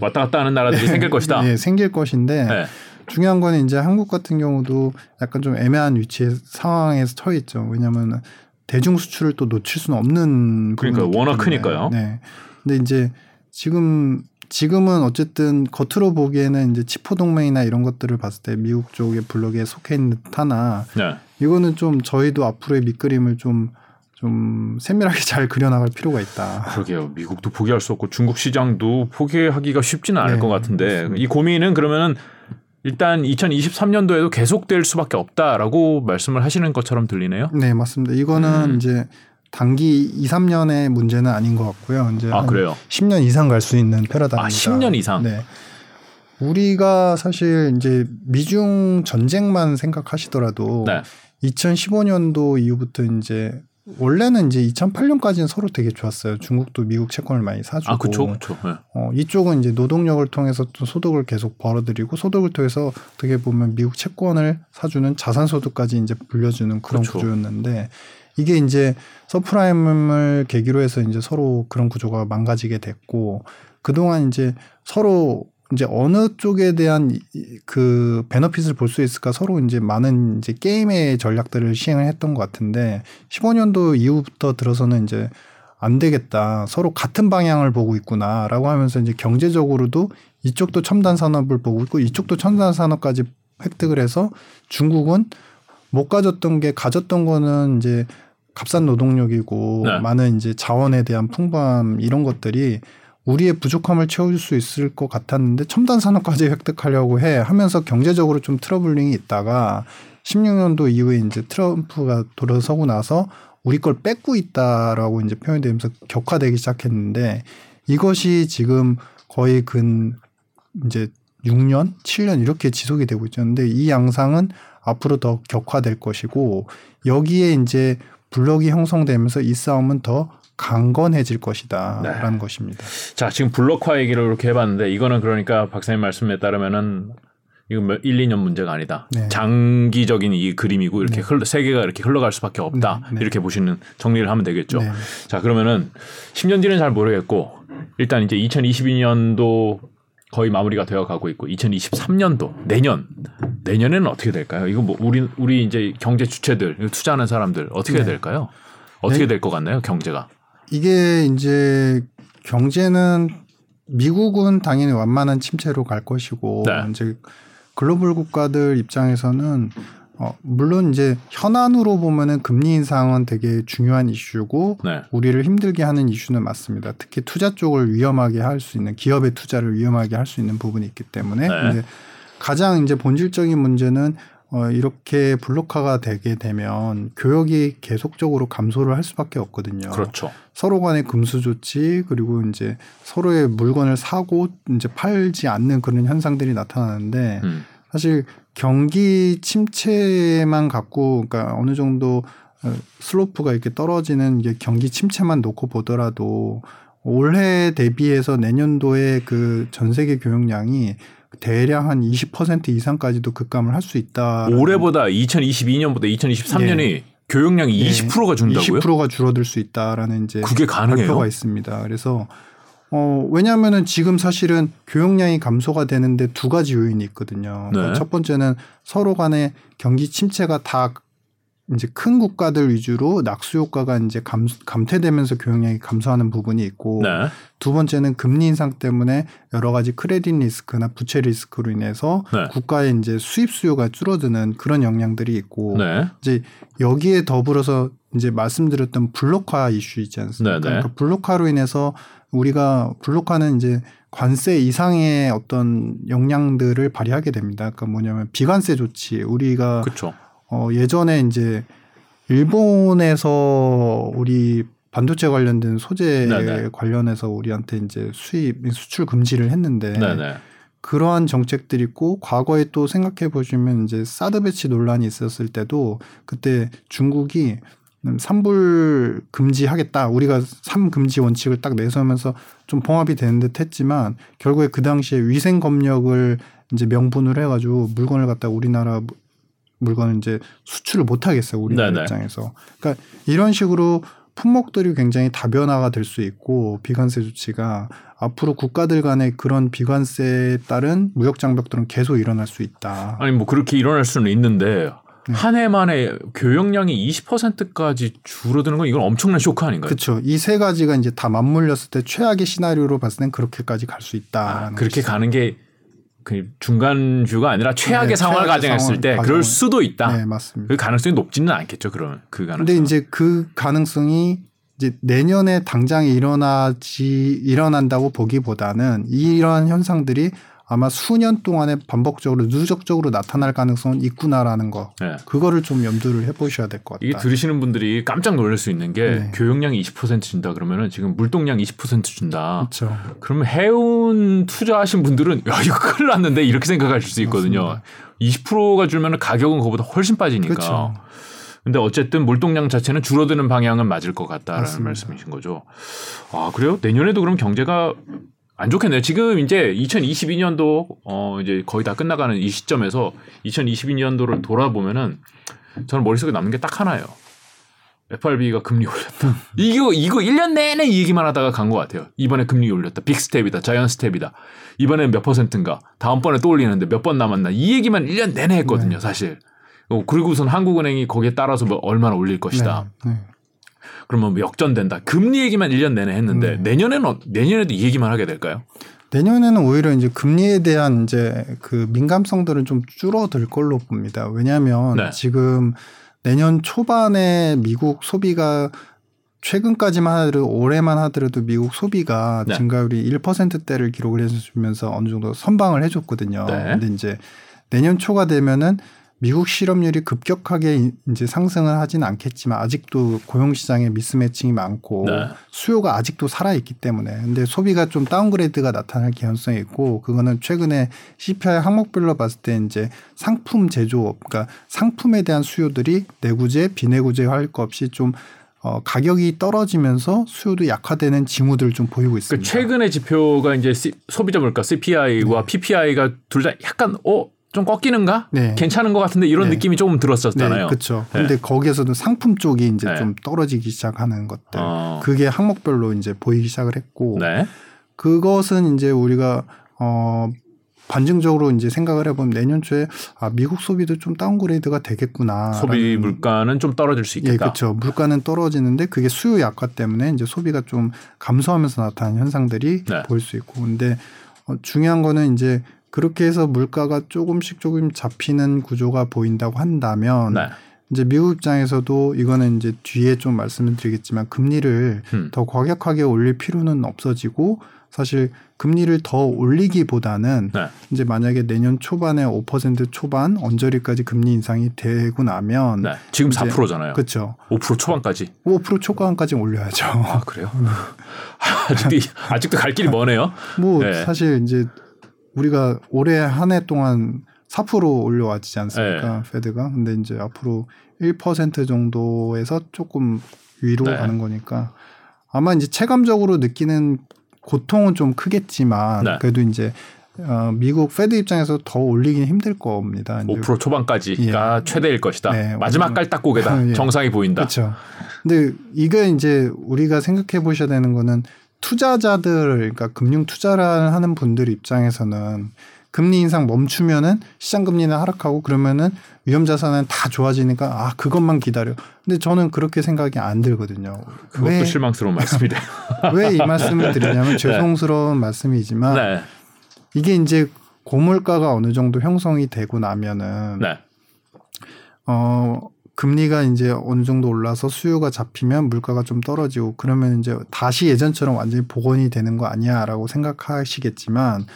왔다 갔다 하는 나라들이 네, 생길 것이다. 네, 생길 것인데 네. 중요한 거는 이제 한국 같은 경우도 약간 좀 애매한 위치에 상황에서 처해 있죠. 왜냐하면 대중 수출을 또 놓칠 수는 없는 그러니까 워낙 크니까요. 네. 근데 이제 지금 지금은 어쨌든 겉으로 보기에는 이제 치포 동맹이나 이런 것들을 봤을 때 미국 쪽의 블록에 속해 있는 듯하나 네. 이거는 좀 저희도 앞으로의 밑그림을 좀 좀 세밀하게 잘 그려나갈 필요가 있다. 그러게요. 미국도 포기할 수 없고 중국 시장도 포기하기가 쉽지는 않을 네, 것 같은데 맞습니다. 이 고민은 그러면은 일단 2023년도에도 계속될 수밖에 없다라고 말씀을 하시는 것처럼 들리네요. 네, 맞습니다. 이거는 음. 이제 단기 2, 3년의 문제는 아닌 것 같고요. 이제 아, 그래요? 10년 이상 갈 수 있는 패러다임입니다. 아, 10년 이상. 네. 우리가 사실 이제 미중 전쟁만 생각하시더라도 네. 2015년도 이후부터 이제 원래는 이제 2008년까지는 서로 되게 좋았어요. 중국도 미국 채권을 많이 사주고. 아, 그렇죠, 그렇죠. 네. 어, 이쪽은 이제 노동력을 통해서 또 소득을 계속 벌어들이고 소득을 통해서 어떻게 보면 미국 채권을 사주는 자산 소득까지 이제 불려주는 그런 그렇죠. 구조였는데 이게 이제 subprime을 계기로 해서 이제 서로 그런 구조가 망가지게 됐고 그동안 이제 서로 이제 어느 쪽에 대한 그 benefit을 볼 수 있을까 서로 이제 많은 이제 게임의 전략들을 시행을 했던 것 같은데 15년도 이후부터 들어서는 이제 안 되겠다. 서로 같은 방향을 보고 있구나라고 하면서 이제 경제적으로도 이쪽도 첨단 산업을 보고 있고 이쪽도 첨단 산업까지 획득을 해서 중국은 못 가졌던 게 가졌던 거는 이제 값싼 노동력이고 네. 많은 이제 자원에 대한 풍부함 이런 것들이 우리의 부족함을 채워줄 수 있을 것 같았는데 첨단 산업까지 획득하려고 해 하면서 경제적으로 좀 트러블링이 있다가 16년도 이후에 이제 트럼프가 돌아서고 나서 우리 걸 뺏고 있다라고 이제 표현되면서 격화되기 시작했는데 이것이 지금 거의 근 이제 6년, 7년 이렇게 지속이 되고 있었는데 이 양상은 앞으로 더 격화될 것이고 여기에 이제 블록이 형성되면서 이 싸움은 더 강건해질 것이다라는 네. 것입니다. 자, 지금 블록화 얘기를 이렇게 해봤는데 이거는 그러니까 박사님 말씀에 따르면은 이건 1, 2년 문제가 아니다. 네. 장기적인 이 그림이고 이렇게 네. 흘러, 세계가 이렇게 흘러갈 수밖에 없다. 네. 네. 이렇게 보시는 정리를 하면 되겠죠. 네. 자, 그러면은 10년 뒤는 잘 모르겠고 일단 이제 2022년도 거의 마무리가 되어 가고 있고 2023년도 내년 내년에는 어떻게 될까요? 이거 뭐 우리 우리 이제 경제 주체들 투자하는 사람들 어떻게 네. 될까요? 어떻게 될 것 같나요? 경제가? 이게 이제 경제는 미국은 당연히 완만한 침체로 갈 것이고 네. 이제 글로벌 국가들 입장에서는 어, 물론 이제 현안으로 보면은 금리 인상은 되게 중요한 이슈고 네. 우리를 힘들게 하는 이슈는 맞습니다. 특히 투자 쪽을 위험하게 할 수 있는 기업의 투자를 위험하게 할 수 있는 부분이 있기 때문에 네. 가장 이제 본질적인 문제는 어, 이렇게 블록화가 되게 되면 교역이 계속적으로 감소를 할 수밖에 없거든요. 그렇죠. 서로 간의 금수 조치 그리고 이제 서로의 물건을 사고 이제 팔지 않는 그런 현상들이 나타나는데 음. 사실 경기 침체만 갖고 그러니까 어느 정도 어, 슬로프가 이렇게 떨어지는 게 경기 침체만 놓고 보더라도 올해 대비해서 내년도에 그 전 세계 교역량이 대략 한 20% 이상까지도 급감을 할 수 있다. 올해보다 2022년보다 2023년이 네. 교역량이 네. 20%가 준다고요? 20%가 줄어들 수 있다라는 이제 그게 가능해요? 발표가 있습니다. 그래서 어 왜냐하면은 지금 사실은 교역량이 감소가 되는데 두 가지 요인이 있거든요. 네. 첫 번째는 서로 간의 경기 침체가 다 이제 큰 국가들 위주로 낙수 효과가 이제 감, 감퇴되면서 교역량이 감소하는 부분이 있고 네. 두 번째는 금리 인상 때문에 여러 가지 크레딧 리스크나 부채 리스크로 인해서 네. 국가의 이제 수입 수요가 줄어드는 그런 영향들이 있고 네. 이제 여기에 더불어서 이제 말씀드렸던 블록화 이슈 있지 않습니까? 네, 네. 그러니까 블록화로 인해서 우리가 블록화는 이제 관세 이상의 어떤 역량들을 발휘하게 됩니다. 그러니까 뭐냐면 비관세 조치 우리가 그쵸. 어 예전에 이제 일본에서 우리 반도체 관련된 소재 네네. 관련해서 우리한테 이제 수입 수출 금지를 했는데 네네. 그러한 정책들이 있고 과거에 또 생각해 보시면 이제 사드 배치 논란이 있었을 때도 그때 중국이 삼불 금지하겠다. 우리가 삼 금지 원칙을 딱 내세우면서 좀 봉합이 되는 듯 했지만 결국에 그 당시에 위생 검역을 이제 명분으로 해가지고 물건을 갖다 우리나라 물건을 이제 수출을 못 하겠어요. 우리나라 네네. 입장에서. 그러니까 이런 식으로 품목들이 굉장히 다변화가 될 수 있고 비관세 조치가 앞으로 국가들 간의 그런 비관세에 따른 무역 장벽들은 계속 일어날 수 있다. 아니 뭐 그렇게 일어날 수는 있는데 네. 한 해 만에 교역량이 20%까지 줄어드는 건 이건 엄청난 쇼크 아닌가요? 그렇죠. 이 세 가지가 이제 다 맞물렸을 때 최악의 시나리오로 봤을 땐 그렇게까지 갈 수 있다. 아, 그렇게. 가는 게 그 중간주가 아니라 최악의 네, 상황을 가정했을 때 가정... 그럴 수도 있다. 네, 맞습니다. 그 가능성이 높지는 않겠죠. 그러면 그 가능성. 근데 이제 그 가능성이 이제 내년에 당장 일어나지 일어난다고 보기보다는 이러한 현상들이 아마 수년 동안에 반복적으로 누적적으로 나타날 가능성은 있구나라는 거. 네. 그거를 좀 염두를 해보셔야 될 것 같다. 이게 들으시는 분들이 깜짝 놀랄 수 있는 게 네. 교역량이 20% 준다 그러면은 지금 물동량 20% 준다. 그렇죠. 그러면 해운 투자하신 분들은 야 이거 큰일 났는데 이렇게 생각하실 수 있거든요. 맞습니다. 20%가 줄면은 가격은 그보다 훨씬 빠지니까. 그렇죠. 근데 어쨌든 물동량 자체는 줄어드는 방향은 맞을 것 같다라는 맞습니다. 말씀이신 거죠. 아 그래요? 내년에도 그럼 경제가 안 좋겠네요. 지금 이제 2022년도 어 이제 거의 다 끝나가는 이 시점에서 2022년도를 돌아보면은 저는 머릿속에 남는 게 딱 하나예요. FRB가 금리 올렸다. 이거 이거 1년 내내 이 얘기만 하다가 간 것 같아요. 이번에 금리 올렸다. 빅 스텝이다. 자이언 스텝이다. 이번에 몇 퍼센트인가. 다음번에 또 올리는데 몇 번 남았나. 이 얘기만 1년 내내 했거든요, 네. 사실. 어, 그리고선 한국은행이 거기에 따라서 뭐 얼마나 올릴 것이다. 네. 네. 그러면 뭐 역전된다. 금리 얘기만 1년 내내 했는데 음. 내년에는 어, 내년에도 이 얘기만 하게 될까요? 내년에는 오히려 이제 금리에 대한 이제 그 민감성들은 좀 줄어들 걸로 봅니다. 왜냐하면 네. 지금 내년 초반에 미국 소비가 최근까지만 하더라도 올해만 하더라도 미국 소비가 네. 증가율이 1%대를 기록을 해주면서 어느 정도 선방을 해줬거든요. 네. 근데 이제 내년 초가 되면은 미국 실업률이 급격하게 이제 상승을 하지는 않겠지만 아직도 고용 시장에 미스매칭이 많고 네. 수요가 아직도 살아 있기 때문에 근데 소비가 좀 다운그레이드가 나타날 개연성이 있고 그거는 최근에 CPI 항목별로 봤을 때 이제 상품 제조업 그러니까 상품에 대한 수요들이 내구재 비내구재 할 것 없이 좀 어, 가격이 떨어지면서 수요도 약화되는 징후들을 좀 보이고 그 있습니다. 그 최근의 지표가 이제 C, 소비자 물가 CPI와 네. PPI가 둘 다 약간 어 좀 꺾이는가? 네. 괜찮은 것 같은데 이런 네. 느낌이 조금 들었었잖아요. 네, 그렇죠. 근데 거기에서도 상품 쪽이 이제 네. 좀 떨어지기 시작하는 것들. 어. 그게 항목별로 이제 보이기 시작을 했고 네. 그것은 이제 우리가 어 반증적으로 이제 생각을 해보면 내년 초에 아 미국 소비도 좀 다운그레이드가 되겠구나. 소비 물가는 좀 떨어질 수 있겠다. 예, 그렇죠. 물가는 떨어지는데 그게 수요 약화 때문에 이제 소비가 좀 감소하면서 나타나는 현상들이 네. 보일 수 있고, 근데 어, 중요한 거는 이제 그렇게 해서 물가가 조금씩 조금 잡히는 구조가 보인다고 한다면. 네. 이제 미국 입장에서도 이거는 이제 뒤에 좀 말씀을 드리겠지만 금리를 음. 더 과격하게 올릴 필요는 없어지고 사실 금리를 더 올리기보다는 네. 이제 만약에 내년 초반에 5% 초반 언저리까지 금리 인상이 되고 나면 네. 지금 4%잖아요. 그렇죠. 5% 초반까지. 5% 초반까지 올려야죠. 아, 그래요? 아직도 아직도 갈 길이 머네요. 뭐 네. 사실 이제 우리가 올해 한 해 동안 4% 올려왔지 않습니까? 네. Fed가. 근데 이제 앞으로 1% 정도에서 조금 위로 네. 가는 거니까 아마 이제 체감적으로 느끼는 고통은 좀 크겠지만 네. 그래도 이제 어, 미국 Fed 입장에서 더 올리긴 힘들 겁니다. 5% 초반까지가 예. 최대일 것이다. 네, 마지막 깔딱고개다. 예. 정상이 보인다. 그렇죠. 근데 이게 이제 우리가 생각해 보셔야 되는 거는 투자자들 그러니까 금융 투자를 하는 분들 입장에서는 금리 인상 멈추면은 시장 금리는 하락하고 그러면은 위험 자산은 다 좋아지니까 아 그것만 기다려. 근데 저는 그렇게 생각이 안 들거든요. 그것도 왜, 실망스러운 말씀이네요. 왜이 말씀을 드리냐면 네. 죄송스러운 네. 말씀이지만 네. 이게 이제 고물가가 어느 정도 형성이 되고 나면은 네. 어 금리가 이제 어느 정도 올라서 수요가 잡히면 물가가 좀 떨어지고 그러면 이제 다시 예전처럼 완전히 복원이 되는 거 아니야라고 생각하시겠지만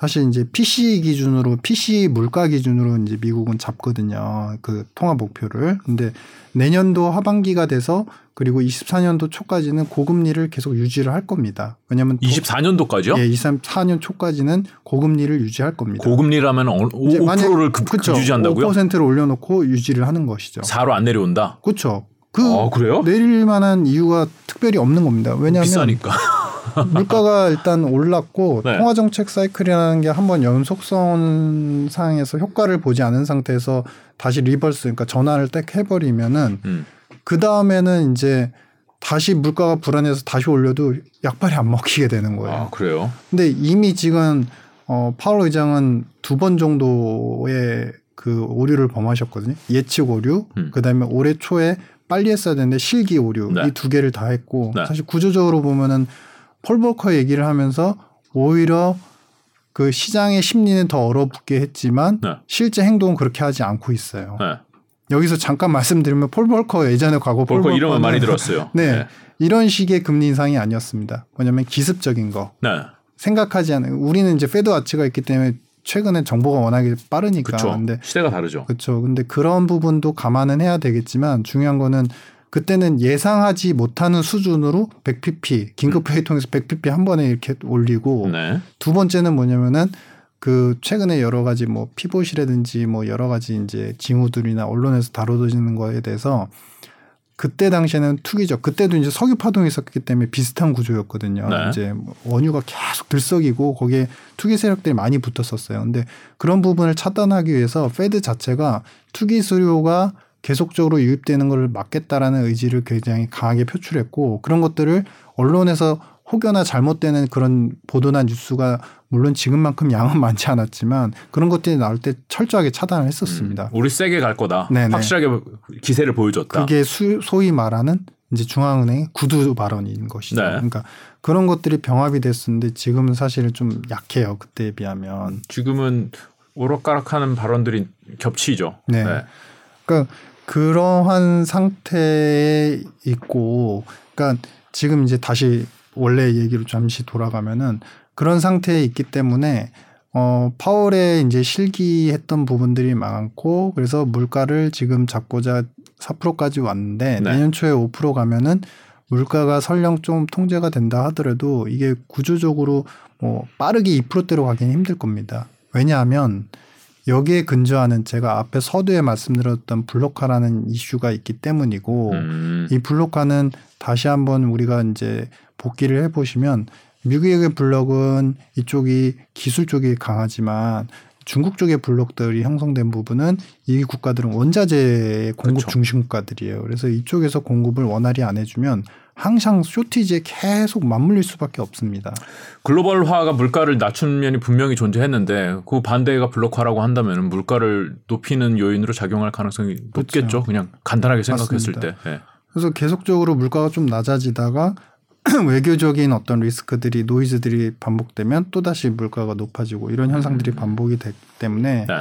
사실 이제 PC 기준으로 PC 물가 기준으로 이제 미국은 잡거든요. 그 통화 목표를. 근데 내년도 하반기가 돼서 그리고 24년도 초까지는 고금리를 계속 유지를 할 겁니다. 왜냐하면 24년도까지요? 예, 24년 초까지는 고금리를 유지할 겁니다. 고금리라면 5%를 그, 그쵸, 유지한다고요? 5%를 올려놓고 유지를 하는 것이죠. 4로 안 내려온다. 그렇죠. 그 아, 그래요? 내릴 만한 이유가 특별히 없는 겁니다. 왜냐하면 비싸니까. 물가가 일단 올랐고 네. 통화 정책 사이클이라는 게 한번 연속선 상에서 효과를 보지 않은 상태에서 다시 reverse 그러니까 전환을 딱 해버리면은 음. 그 다음에는 이제 다시 물가가 불안해서 다시 올려도 약발이 안 먹히게 되는 거예요. 아, 그래요? 근데 이미 지금 어 파월 의장은 두 번 정도의 그 오류를 범하셨거든요. 예측 오류, 음. 그다음에 올해 초에 빨리 했어야 되는데 실기 오류 네. 이 두 개를 다 했고 네. 사실 구조적으로 보면은 폴 볼커 얘기를 하면서 오히려 그 시장의 심리는 더 얼어붙게 했지만 네. 실제 행동은 그렇게 하지 않고 있어요. 네. 여기서 잠깐 말씀드리면 폴 볼커 예전에 과거 폴 볼커 이름은 많이 들었어요. 네, 네, 이런 식의 금리 인상이 아니었습니다. 뭐냐면 기습적인 거. 네. 생각하지 않은 우리는 이제 Fed Watch가 있기 때문에 최근에 정보가 워낙에 빠르니까. 그쵸. 근데 시대가 다르죠. 그렇죠. 근데 그런 부분도 감안은 해야 되겠지만 중요한 거는 그때는 예상하지 못하는 수준으로 100pp 긴급 회의 통해서 100pp 한 번에 이렇게 올리고 네. 두 번째는 뭐냐면은 그 최근에 여러 가지 뭐 피봇이라든지 뭐 여러 가지 이제 징후들이나 언론에서 다뤄지는 거에 대해서 그때 당시에는 투기적 그때도 이제 석유 파동이 있었기 때문에 비슷한 구조였거든요. 네. 이제 뭐 원유가 계속 들썩이고 거기에 투기 세력들이 많이 붙었었어요. 근데 그런 부분을 차단하기 위해서 페드 자체가 투기 수요가 계속적으로 유입되는 것을 막겠다라는 의지를 굉장히 강하게 표출했고 그런 것들을 언론에서 혹여나 잘못되는 그런 보도나 뉴스가 물론 지금만큼 양은 많지 않았지만 그런 것들이 나올 때 철저하게 차단을 했었습니다. 음, 우리 세게 갈 거다. 네네. 확실하게 기세를 보여줬다. 그게 수, 소위 말하는 이제 중앙은행의 구두 발언인 것이죠. 네. 그러니까 그런 것들이 병합이 됐었는데 지금은 사실은 좀 약해요. 그때에 비하면. 지금은 오락가락하는 발언들이 겹치죠. 네. 네. 그러니까 그러한 상태에 있고, 그러니까 지금 이제 다시 원래 얘기로 잠시 돌아가면은 그런 상태에 있기 때문에 어 파월에 이제 실기했던 부분들이 많고 그래서 물가를 지금 잡고자 4%까지 왔는데 네. 내년 초에 5% 가면은 물가가 설령 좀 통제가 된다 하더라도 이게 구조적으로 뭐 빠르게 2%대로 가기는 힘들 겁니다. 왜냐하면 여기에 근저하는 제가 앞에 서두에 말씀드렸던 블록화라는 이슈가 있기 때문이고 음. 이 블록화는 다시 한번 우리가 이제 복귀를 해보시면 미국의 블록은 이쪽이 기술 쪽이 강하지만 중국 쪽의 블록들이 형성된 부분은 이 국가들은 원자재 공급 그렇죠. 중심 국가들이에요. 그래서 이쪽에서 공급을 원활히 안 해주면 항상 쇼티지에 계속 맞물릴 수밖에 없습니다. 글로벌화가 물가를 낮춘 면이 분명히 존재했는데 그 반대가 블록화라고 한다면 물가를 높이는 요인으로 작용할 가능성이 높겠죠. 그렇죠. 그냥 간단하게 생각했을 맞습니다. 때. 네. 그래서 계속적으로 물가가 좀 낮아지다가 외교적인 어떤 리스크들이 노이즈들이 반복되면 또 다시 물가가 높아지고 이런 현상들이 음. 반복이 되기 때문에 네.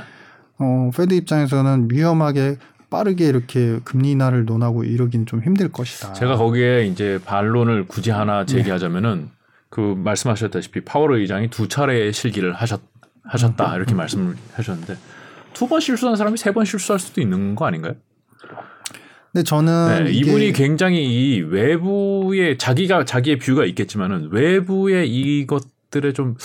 어, Fed 입장에서는 위험하게 빠르게 이렇게 금리 인하를 논하고 이러긴 좀 힘들 것이다. 제가 거기에 이제 반론을 굳이 하나 네. 제기하자면은 네. 그 말씀하셨다시피 파월 의장이 두 차례 실기를 하셨 하셨다 음. 이렇게 음. 말씀을 하셨는데 두 번 실수한 사람이 세 번 실수할 수도 있는 거 아닌가요? 근데 저는 네, 이분이 굉장히 이 외부의 자기가 자기의 뷰가 있겠지만은 외부의 이것들에 좀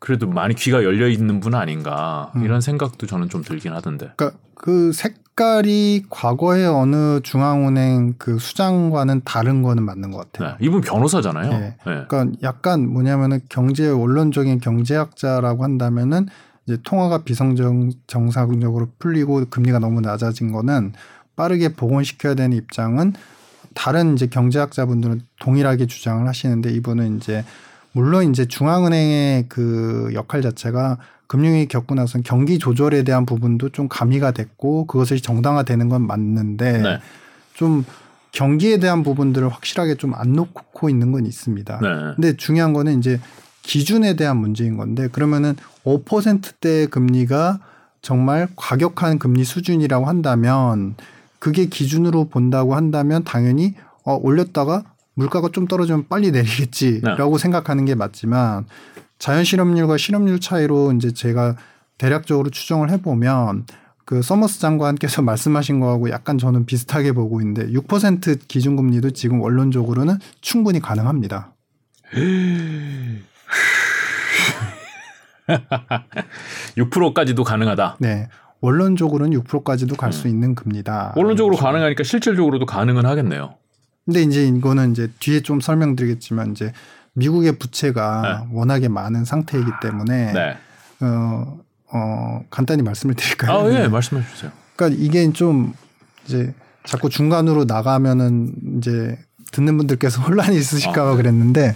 그래도 많이 귀가 열려 있는 분 아닌가 음. 이런 생각도 저는 좀 들긴 하던데. 그러니까 그 색 깔이 과거의 어느 중앙은행 그 수장과는 다른 거는 맞는 것 같아요. 네, 이분 변호사잖아요. 네. 네. 그러니까 약간 뭐냐면은 경제 원론적인 경제학자라고 한다면은 이제 통화가 비성정상적으로 풀리고 금리가 너무 낮아진 거는 빠르게 복원시켜야 되는 입장은 다른 이제 경제학자분들은 동일하게 주장을 하시는데 이분은 이제 물론 이제 중앙은행의 그 역할 자체가 금융위 겪고 나서 경기 조절에 대한 부분도 좀 가미가 됐고 그것을 정당화되는 건 맞는데 네. 좀 경기에 대한 부분들을 확실하게 좀 안 놓고 있는 건 있습니다. 네. 근데 중요한 거는 이제 기준에 대한 문제인 건데 그러면은 5%대 금리가 정말 과격한 금리 수준이라고 한다면 그게 기준으로 본다고 한다면 당연히 어 올렸다가 물가가 좀 떨어지면 빨리 내리겠지라고 네. 생각하는 게 맞지만 자연 실업률과 실업률 차이로 이제 제가 대략적으로 추정을 해보면 그 서머스 장관께서 말씀하신 거하고 약간 저는 비슷하게 보고 있는데 6% 기준금리도 지금 원론적으로는 충분히 가능합니다. 6%까지도 가능하다. 네. 원론적으로는 6%까지도 갈수 음. 있는 금리다. 원론적으로 가능하니까 실질적으로도 가능은 하겠네요. 근데 이제 이거는 이제 뒤에 좀 설명드리겠지만 이제 미국의 부채가 네. 워낙에 많은 상태이기 때문에 네. 어, 어, 간단히 말씀을 드릴까요? 아, 예, 말씀해 주세요. 그러니까 이게 좀 이제 자꾸 중간으로 나가면은 이제 듣는 분들께서 혼란이 있으실까봐 아, 네. 그랬는데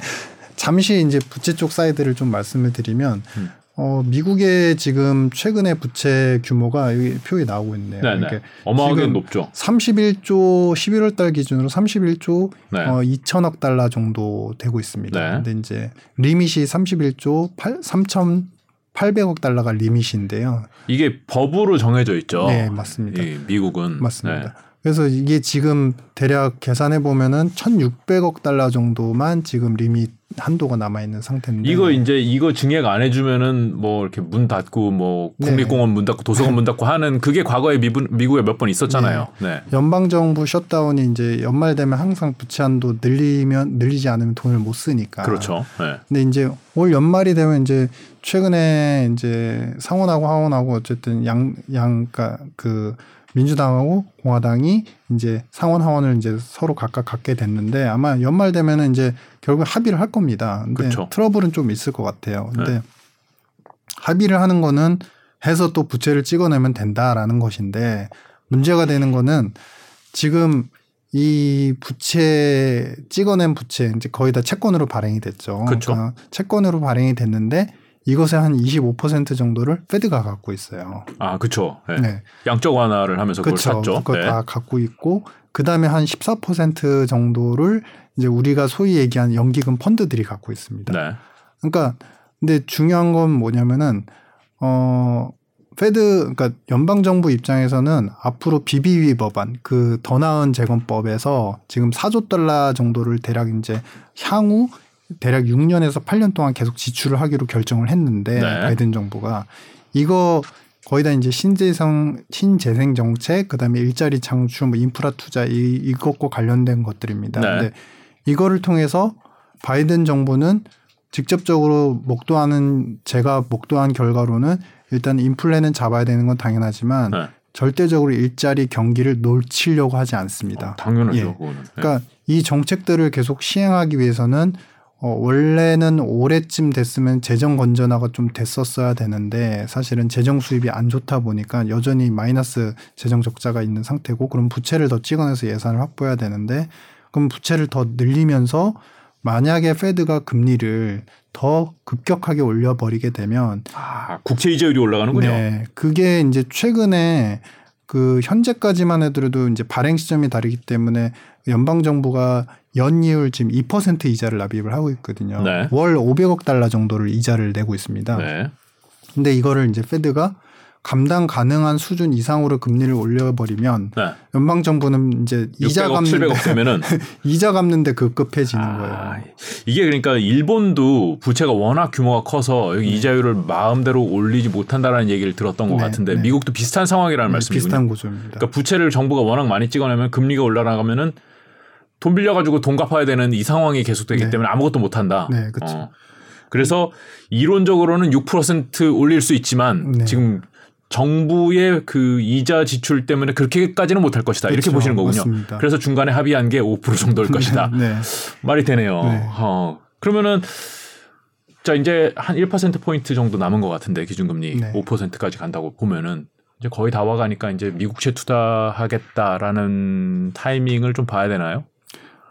잠시 이제 부채 쪽 사이드를 좀 말씀을 드리면 음. 어, 미국의 지금 최근의 부채 규모가 여기 표에 나오고 있네요. 네네. 그러니까 어마하게 높죠. 31조 11월 달 기준으로 31조 네. 어, 2천억 달러 정도 되고 있습니다. 네. 근데 이제 limit이 31조 8 3,800억 달러가 limit인데요. 이게 법으로 정해져 있죠. 네, 맞습니다. 미국은 맞습니다. 네. 그래서 이게 지금 대략 계산해 보면은 1,600억 달러 정도만 지금 limit 한도가 남아 있는 상태인데 이거 이제 이거 증액 안 해주면은 뭐 이렇게 문 닫고 뭐 네. 국립공원 네. 문 닫고 도서관 문 닫고 하는 그게 과거에 미분, 미국에 몇 번 있었잖아요. 네. 네. 연방 정부 셧다운이 이제 연말 되면 항상 부채 한도 늘리면 늘리지 않으면 돈을 못 쓰니까. 그렇죠. 네. 근데 이제 올 연말이 되면 이제 최근에 이제 상원하고 하원하고 어쨌든 양 양가 그 민주당하고 공화당이 이제 상원 하원을 이제 서로 각각 갖게 됐는데 아마 연말 되면은 이제 결국 합의를 할 겁니다. 근데 그렇죠. 트러블은 좀 있을 것 같아요. 근데 네. 합의를 하는 거는 해서 또 부채를 찍어내면 된다라는 것인데 문제가 되는 거는 지금 이 부채 찍어낸 부채 이제 거의 다 채권으로 발행이 됐죠. 그렇죠. 그러니까 채권으로 발행이 됐는데 이것의 한 25% 정도를 페드가 갖고 있어요. 아, 그렇죠. 네. 네. 양적 완화를 하면서 그걸 그쵸. 샀죠. 그거 네. 다 갖고 있고 그다음에 한 14% 정도를 이제 우리가 소위 얘기하는 연기금 펀드들이 갖고 있습니다. 네. 그러니까 근데 중요한 건 뭐냐면은 어 페드 그러니까 연방 정부 입장에서는 앞으로 비비위 법안 그 더 나은 재건법에서 지금 4조 달러 정도를 대략 이제 향후 대략 6년에서 8년 동안 계속 지출을 하기로 결정을 했는데 네. 바이든 정부가 이거 거의 다 이제 신재생 신재생 정책 그다음에 일자리 창출 뭐 인프라 투자 이 이것과 관련된 것들입니다. 네. 근데 이거를 통해서 바이든 정부는 직접적으로 목도하는 제가 목도한 결과로는 일단 인플레는 잡아야 되는 건 당연하지만 네. 절대적으로 일자리 경기를 놓치려고 하지 않습니다. 어, 당연하죠. 예. 네. 그러니까 이 정책들을 계속 시행하기 위해서는 어, 원래는 올해쯤 됐으면 재정 건전화가 좀 됐었어야 되는데 사실은 재정 수입이 안 좋다 보니까 여전히 마이너스 재정 적자가 있는 상태고 그럼 부채를 더 찍어내서 예산을 확보해야 되는데 그럼 부채를 더 늘리면서 만약에 페드가 금리를 더 급격하게 올려버리게 되면 아, 국채 이자율이 올라가는군요. 네, 그게 이제 최근에 그 현재까지만 해도 이제 발행 시점이 다르기 때문에 연방 정부가 연이율 지금 2% 이자를 납입을 하고 있거든요. 네. 월 500억 달러 정도를 이자를 내고 있습니다. 네. 근데 이거를 이제 페드가 감당 가능한 수준 이상으로 금리를 올려버리면 네. 연방 정부는 이제 이자 갚는데 이자 갚는데 급급해지는 아, 거예요. 이게 그러니까 일본도 부채가 워낙 규모가 커서 네. 이자율을 마음대로 올리지 못한다라는 얘기를 들었던 것 네. 같은데 네. 미국도 비슷한 상황이라는 네, 말씀이군요. 비슷한 구조입니다. 그러니까 부채를 정부가 워낙 많이 찍어내면 금리가 올라가면은 돈 빌려가지고 돈 갚아야 되는 이 상황이 계속되기 네. 때문에 아무것도 못한다. 네, 그렇죠. 어. 그래서 이론적으로는 6% 올릴 수 있지만 네. 지금 정부의 그 이자 지출 때문에 그렇게까지는 못할 것이다 그렇죠. 이렇게 보시는 거군요. 맞습니다. 그래서 중간에 합의한 게 5% 정도일 네, 것이다. 네. 말이 되네요. 네. 어. 그러면은 자 이제 한 1% 포인트 정도 남은 것 같은데 기준금리 네. 5%까지 간다고 보면은 이제 거의 다 와가니까 이제 미국채 투자하겠다라는 타이밍을 좀 봐야 되나요?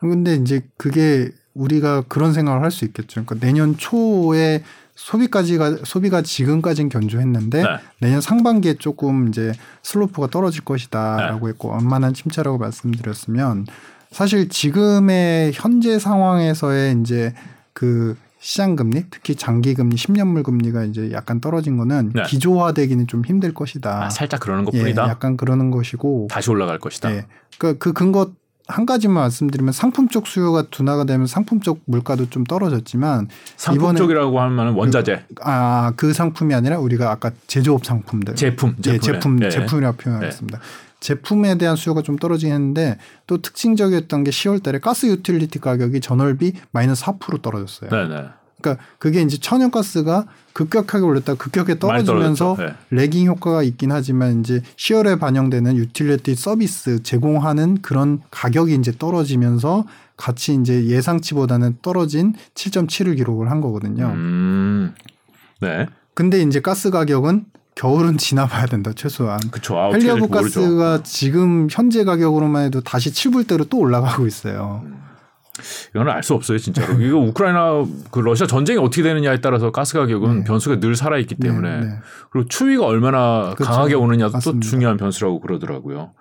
근데 이제 그게 우리가 그런 생각을 할 수 있겠죠. 그러니까 내년 초에 소비까지가 소비가 지금까지는 견조했는데 네. 내년 상반기에 조금 이제 슬로프가 떨어질 것이다라고 네. 했고 완만한 침체라고 말씀드렸으면 사실 지금의 현재 상황에서의 이제 그 시장 금리, 특히 장기 금리, 10년물 금리가 이제 약간 떨어진 거는 네. 기조화되기는 좀 힘들 것이다. 아, 살짝 그러는 것뿐이다. 예, 약간 그러는 것이고 다시 올라갈 것이다. 예. 그그 그 근거 한 가지만 말씀드리면 상품 쪽 수요가 둔화가 되면 상품 쪽 물가도 좀 떨어졌지만 상품 쪽이라고 하면 원자재 그, 아그 상품이 아니라 우리가 아까 제조업 상품들 제품 예, 제품 네. 제품이라고 표현하겠습니다. 네. 제품에 대한 수요가 좀 떨어지긴 했는데 또 특징적이었던 게 10월 달에 가스 유틸리티 가격이 전월비 마이너스 4% 떨어졌어요. 네네. 그러니까 그게 이제 천연가스가 급격하게 올렸다 급격하게 떨어지면서 네. lagging 효과가 있긴 하지만 이제 10월에 반영되는 유틸리티 서비스 제공하는 그런 가격이 이제 떨어지면서 같이 이제 예상치보다는 떨어진 7.7을 기록을 한 거거든요. 음. 네. 근데 이제 가스 가격은 겨울은 지나봐야 된다 최소한. 그렇죠. 헨리 허브 가스가 지금 현재 가격으로만 해도 다시 7불대로 또 올라가고 있어요. 음. 이거는 알수 없어요, 진짜로. 이거 우크라이나 그 러시아 전쟁이 어떻게 되느냐에 따라서 가스 가격은 네. 변수가 늘 살아 있기 네, 때문에 네, 네. 그리고 추위가 얼마나 그렇죠. 강하게 오느냐도 맞습니다. 또 중요한 변수라고 그러더라고요.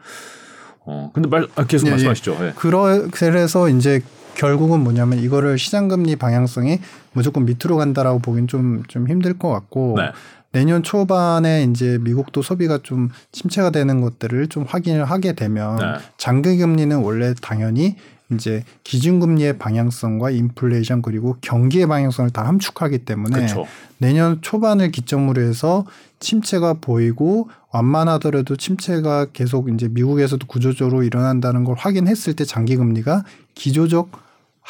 어, 근데 말 아, 계속 예, 말씀하시죠. 예. 그러, 그래서 이제 결국은 뭐냐면 이거를 시장 금리 방향성이 무조건 밑으로 간다라고 보긴 좀좀 힘들 것 같고 네. 내년 초반에 이제 미국도 소비가 좀 침체가 되는 것들을 좀 확인을 하게 되면 네. 장기 금리는 원래 당연히 이제 기준금리의 방향성과 인플레이션 그리고 경기의 방향성을 다 함축하기 때문에 그쵸. 내년 초반을 기점으로 해서 침체가 보이고 완만하더라도 침체가 계속 이제 미국에서도 구조적으로 일어난다는 걸 확인했을 때 장기 금리가 기조적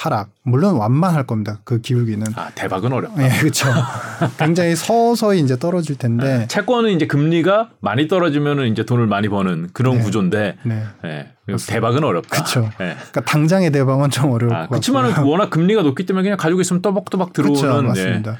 하락 물론 완만할 겁니다. 그 기울기는 아 대박은 어렵다. 네, 그렇죠. 굉장히 서서히 이제 떨어질 텐데 네, 채권은 이제 금리가 많이 떨어지면은 이제 돈을 많이 버는 그런 네. 구조인데 네. 네. 대박은 어렵다. 그렇죠. 그러니까 당장의 대박은 좀 어려울 아, 그렇지만은 워낙 금리가 높기 때문에 그냥 가지고 있으면 또박또박 들어오는 그쵸, 맞습니다.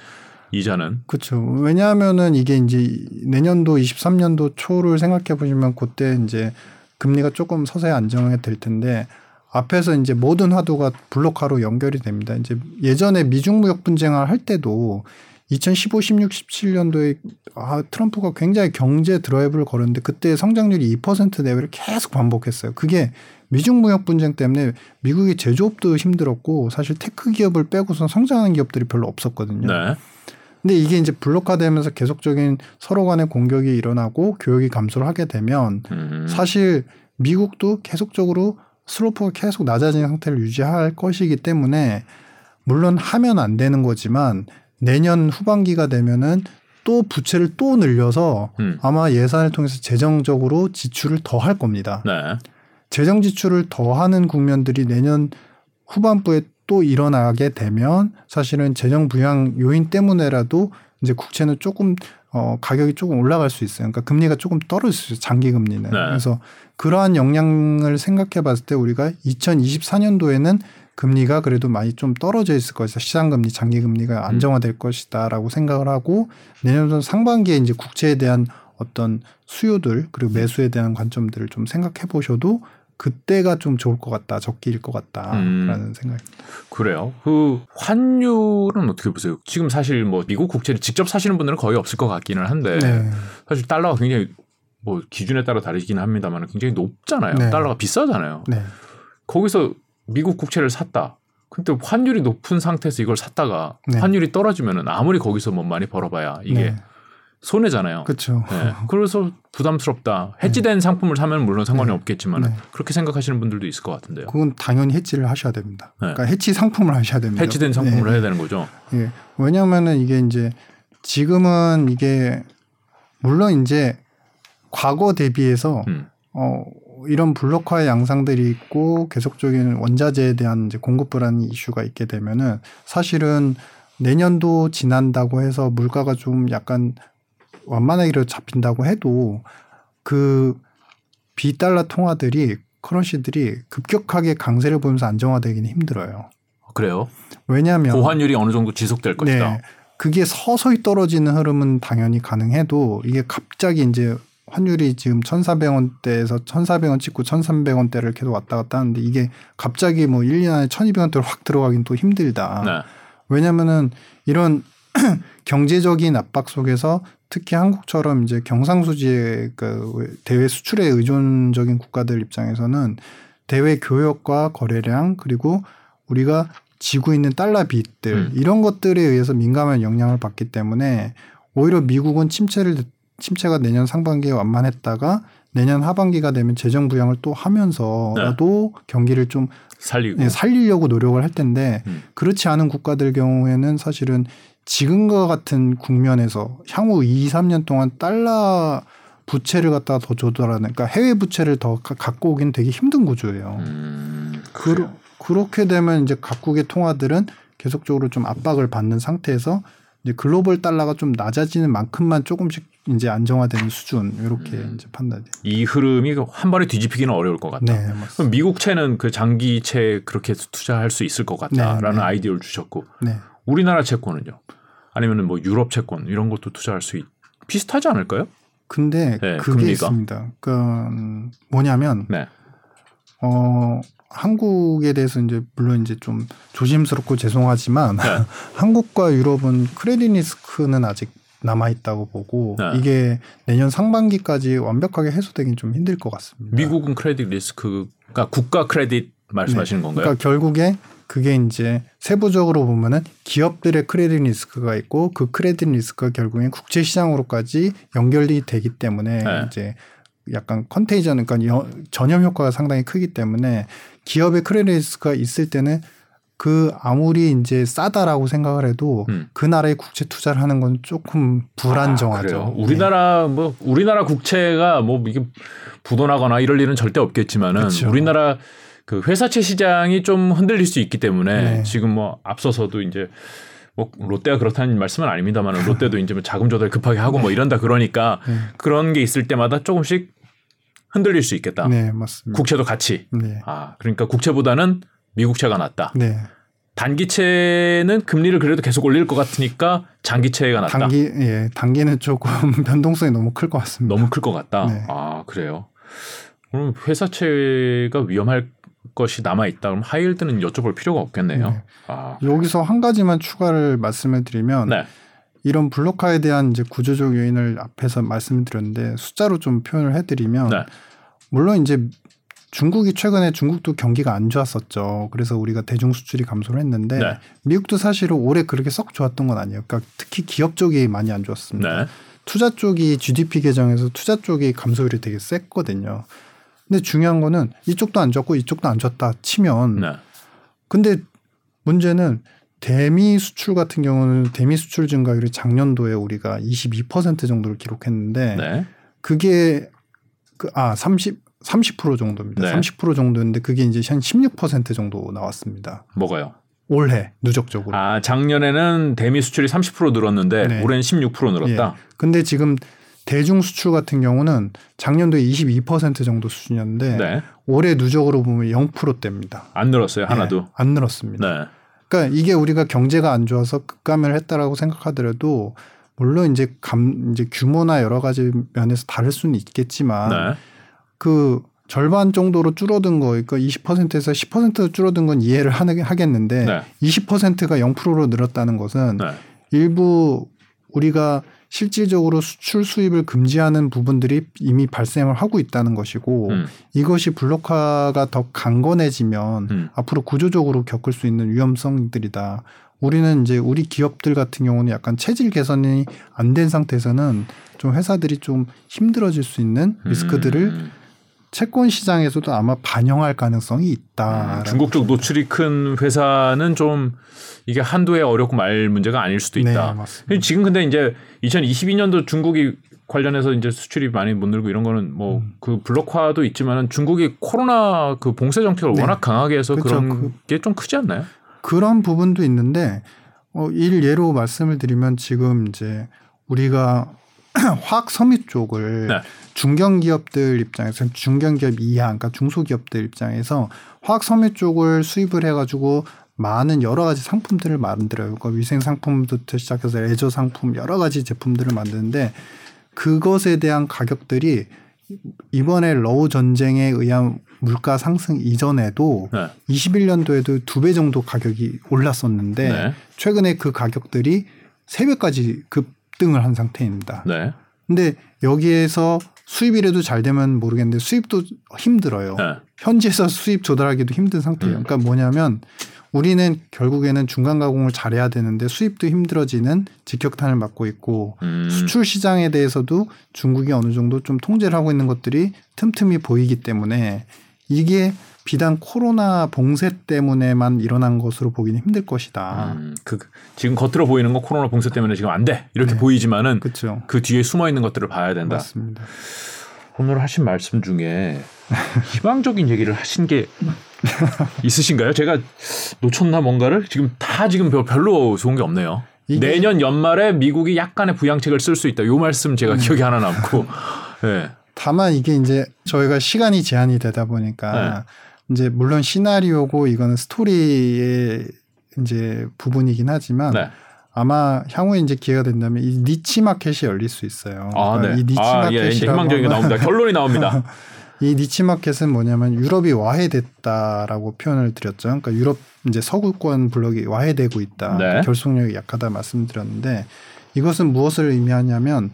이자는 그렇죠. 왜냐하면은 이게 이제 내년도 23년도 초를 생각해 보시면 그때 이제 금리가 조금 서서히 안정이 될 텐데 앞에서 이제 모든 화두가 블록화로 연결이 됩니다. 이제 예전에 미중 무역 분쟁을 할 때도 2015, 16, 17년도에 아, 트럼프가 굉장히 경제 드라이브를 걸었는데 그때 성장률이 2% 내외를 계속 반복했어요. 그게 미중 무역 분쟁 때문에 미국의 제조업도 힘들었고 사실 테크 기업을 빼고선 성장하는 기업들이 별로 없었거든요. 네. 근데 이게 이제 블록화되면서 계속적인 서로 간의 공격이 일어나고 교역이 감소를 하게 되면 음. 사실 미국도 계속적으로 슬로프가 계속 낮아진 상태를 유지할 것이기 때문에 물론 하면 안 되는 거지만 내년 후반기가 되면은 또 부채를 또 늘려서 음. 아마 예산을 통해서 재정적으로 지출을 더 할 겁니다. 네. 재정 지출을 더 하는 국면들이 내년 후반부에 또 일어나게 되면 사실은 재정 부양 요인 때문에라도 이제 국채는 조금 어 가격이 조금 올라갈 수 있어요. 그러니까 금리가 조금 떨어질 수 있어요. 장기 금리는. 네. 그래서 그러한 영향을 생각해 봤을 때 우리가 2024년도에는 금리가 그래도 많이 좀 떨어져 있을 것이다. 시장 금리, 장기 금리가 음. 안정화될 음. 것이다라고 생각을 하고 내년 상반기에 이제 국채에 대한 어떤 수요들 그리고 매수에 대한 관점들을 좀 생각해 보셔도 그때가 좀 좋을 것 같다, 적기일 것 같다라는 음. 생각입니다. 그래요. 그 환율은 어떻게 보세요? 지금 사실 뭐 미국 국채를 직접 사시는 분들은 거의 없을 것 같기는 한데 네. 사실 달러가 굉장히 뭐 기준에 따라 다르긴 합니다만 굉장히 높잖아요. 네. 달러가 비싸잖아요. 네. 거기서 미국 국채를 샀다. 근데 환율이 높은 상태에서 이걸 샀다가 네. 환율이 떨어지면은 아무리 거기서 뭐 많이 벌어봐야 이게 네. 손해잖아요. 그렇죠. 네. 그래서 부담스럽다. 해지된 네. 상품을 사면 물론 상관이 네. 없겠지만 네. 그렇게 생각하시는 분들도 있을 것 같은데요. 그건 당연히 해지를 하셔야 됩니다. 그러니까 해치 상품을 하셔야 됩니다. 해지된 상품을 해야 되는 거죠. 예. 왜냐하면은 이게 이제 지금은 이게 물론 이제 과거 대비해서 음. 어 이런 블록화의 양상들이 있고 계속적인 원자재에 대한 이제 공급 불안 이슈가 있게 되면은 사실은 내년도 지난다고 해서 물가가 좀 약간 완만하게 잡힌다고 해도 그 비달러 통화들이 커런시들이 급격하게 강세를 보면서 안정화되기는 힘들어요. 그래요? 왜냐하면 고환율이 어느 정도 지속될 것이다. 네, 그게 서서히 떨어지는 흐름은 당연히 가능해도 이게 갑자기 이제 환율이 지금 1,400원대에서 1,400원 찍고 1,300원대를 계속 왔다 갔다 하는데 이게 갑자기 뭐 1년 안에 1,200원대로 확 들어가긴 또 힘들다. 네. 왜냐면은 이런 경제적인 압박 속에서 특히 한국처럼 이제 경상수지의 그 대외 수출에 의존적인 국가들 입장에서는 대외 교역과 거래량 그리고 우리가 지고 있는 달러 빚들 음. 이런 것들에 의해서 민감한 영향을 받기 때문에 오히려 미국은 침체를 침체가 내년 상반기에 완만했다가 내년 하반기가 되면 재정 부양을 또 하면서라도 네. 경기를 좀 살리고 네, 살리려고 노력을 할 텐데 음. 그렇지 않은 국가들 경우에는 사실은 지금과 같은 국면에서 향후 2, 3년 동안 달러 부채를 갖다가 더 조달하는 그러니까 해외 부채를 더 갖고 오긴 되게 힘든 구조예요. 음, 그, 그렇게 되면 이제 각국의 통화들은 계속적으로 좀 압박을 받는 상태에서 이제 글로벌 달러가 좀 낮아지는 만큼만 조금씩 이제 안정화되는 수준 이렇게 음. 이제 판단이. 이 흐름이 한 번에 뒤집히기는 어려울 것 같다. 네, 그럼 미국채는 그 장기채 그렇게 투자할 수 있을 것 같다라는 네, 네. 아이디어를 주셨고 네. 우리나라 채권은요? 아니면은 뭐 유럽 채권 이런 것도 투자할 수 있, 비슷하지 않을까요? 근데 네, 그게 금리가. 있습니다. 그러니까 뭐냐면 네. 어 한국에 대해서 이제 물론 이제 좀 조심스럽고 죄송하지만 네. 한국과 유럽은 크레딧 리스크는 아직 남아 있다고 보고 네. 이게 내년 상반기까지 완벽하게 해소되긴 좀 힘들 것 같습니다. 미국은 크레딧 리스크가 국가 크레딧 말씀하시는 네. 건가요? 그러니까 결국에 그게 이제 세부적으로 보면은 기업들의 크레딧 리스크가 있고 그 크레딧 리스크가 결국엔 국제 시장으로까지 연결이 되기 때문에 네. 이제 약간 컨테이전 그러니까 전염 효과가 상당히 크기 때문에 기업의 크레딧 리스크가 있을 때는 그 아무리 이제 싸다라고 생각을 해도 음. 그 나라에 국채 투자를 하는 건 조금 불안정하죠. 아, 우리나라 네. 뭐 우리나라 국채가 뭐 이게 부도나거나 이럴 일은 절대 없겠지만은 그렇죠. 우리나라 그 회사채 시장이 좀 흔들릴 수 있기 때문에 네. 지금 뭐 앞서서도 이제 뭐 롯데가 그렇다는 말씀은 아닙니다만 롯데도 이제 뭐 자금 조달 급하게 하고 뭐 네. 뭐 이런다 그러니까 네. 그런 게 있을 때마다 조금씩 흔들릴 수 있겠다. 네, 맞습니다. 국채도 같이. 네. 아, 그러니까 국채보다는 미국채가 낫다. 네. 단기채는 금리를 그래도 계속 올릴 것 같으니까 장기채가 낫다. 단기 예, 단기는 조금 변동성이 너무 클 것 같습니다. 너무 클 것 같다. 네. 아, 그래요. 그럼 회사채가 위험할 것이 남아 있다. 그럼 하이힐드는 여쭤볼 필요가 없겠네요. 네. 아. 여기서 한 가지만 추가를 말씀을 드리면 네. 이런 블록화에 대한 이제 구조적 요인을 앞에서 말씀을 드렸는데 숫자로 좀 표현을 해드리면 네. 물론 이제 중국이 최근에 중국도 경기가 안 좋았었죠. 그래서 우리가 대중 수출이 감소를 했는데 네. 미국도 사실은 올해 그렇게 썩 좋았던 건 아니에요. 그러니까 특히 기업 쪽이 많이 안 좋았습니다. 네. 투자 쪽이 GDP 계정에서 투자 쪽이 감소율이 되게 셌거든요. 근데 중요한 거는 이쪽도 안 좋고 이쪽도 안 좋다 치면 네. 근데 문제는 대미 수출 같은 경우는 대미 수출 증가율이 작년도에 우리가 22% 정도를 기록했는데 네. 그게 그아 30, 30% 정도입니다. 네. 30% 정도인데 그게 이제 한 16% 정도 나왔습니다. 뭐가요? 올해 누적적으로. 아 작년에는 대미 수출이 30% 늘었는데 네. 올해는 16% 늘었다. 예. 근데 지금 대중 수출 같은 경우는 작년도에 22% 정도 수준이었는데 네. 올해 누적으로 보면 0%대입니다. 안 늘었어요 하나도. 네, 안 늘었습니다. 네. 그러니까 이게 우리가 경제가 안 좋아서 급감을 했다라고 생각하더라도 물론 이제 감 이제 규모나 여러 가지 면에서 다를 수는 있겠지만 네. 그 절반 정도로 줄어든 거, 그러니까 20%에서 10% 줄어든 건 이해를 하겠는데 네. 20%가 0%로 늘었다는 것은 네. 일부 우리가 실질적으로 수출 수입을 금지하는 부분들이 이미 발생을 하고 있다는 것이고 음. 이것이 블록화가 더 강건해지면 음. 앞으로 구조적으로 겪을 수 있는 위험성들이다. 우리는 이제 우리 기업들 같은 경우는 약간 체질 개선이 안 된 상태에서는 좀 회사들이 좀 힘들어질 수 있는 리스크들을 음. 채권 시장에서도 아마 반영할 가능성이 있다. 음, 중국 쪽 노출이 큰 회사는 좀 이게 한두해 어렵고 말 문제가 아닐 수도 네, 있다. 네, 지금 근데 이제 2022년도 중국이 관련해서 이제 수출이 많이 못 늘고 이런 거는 뭐그 음. 그 블록화도 있지만은 중국이 코로나 그 봉쇄 정책을 네. 워낙 강하게 해서 그렇죠. 그런 그, 게좀 크지 않나요? 그런 부분도 있는데 어, 일 예로 말씀을 드리면 지금 이제 우리가 화학 섬유 쪽을 네. 중견기업들 입장에서 중견기업 이하, 그러니까 중소기업들 입장에서 화학 섬유 쪽을 수입을 해가지고 많은 여러 가지 상품들을 만들어요. 그러니까 위생 상품부터 시작해서 레저 상품 여러 가지 제품들을 만드는데 그것에 대한 가격들이 이번에 러우 전쟁에 의한 물가 상승 이전에도 네. 21년도에도 두 배 정도 가격이 올랐었는데 네. 최근에 그 가격들이 3배까지 급등을 한 상태입니다. 네. 근데 여기에서 수입이라도 잘 되면 모르겠는데 수입도 힘들어요. 네. 현지에서 수입 조달하기도 힘든 상태예요. 음. 그러니까 뭐냐면 우리는 결국에는 중간 가공을 잘해야 되는데 수입도 힘들어지는 직격탄을 맞고 있고 음. 수출 시장에 대해서도 중국이 어느 정도 좀 통제를 하고 있는 것들이 틈틈이 보이기 때문에 이게 비단 코로나 봉쇄 때문에만 일어난 것으로 보기는 힘들 것이다. 음, 그 지금 겉으로 보이는 거 코로나 봉쇄 때문에 지금 안 돼. 이렇게 네. 보이지만은 그쵸. 그 뒤에 숨어 있는 것들을 봐야 된다. 맞습니다. 오늘 하신 말씀 중에 희망적인 얘기를 하신 게 있으신가요? 제가 놓쳤나 뭔가를 지금 다 지금 별로 좋은 게 없네요. 내년 연말에 미국이 약간의 부양책을 쓸 수 있다. 요 말씀 제가 음. 기억이 하나 남고. 네. 다만 이게 이제 저희가 시간이 제한이 되다 보니까 네. 이제 물론 시나리오고 이거는 스토리의 이제 부분이긴 하지만 네. 아마 향후에 이제 기회가 된다면 이 니치 마켓이 열릴 수 있어요. 아, 그러니까 네. 이 니치 아, 마켓이 예, 희망적인 게 나옵니다. 결론이 나옵니다. 이 niche market은 뭐냐면 유럽이 와해됐다라고 표현을 드렸죠. 그러니까 유럽 이제 서구권 블록이 와해되고 있다. 네. 결속력이 약하다 말씀드렸는데 이것은 무엇을 의미하냐면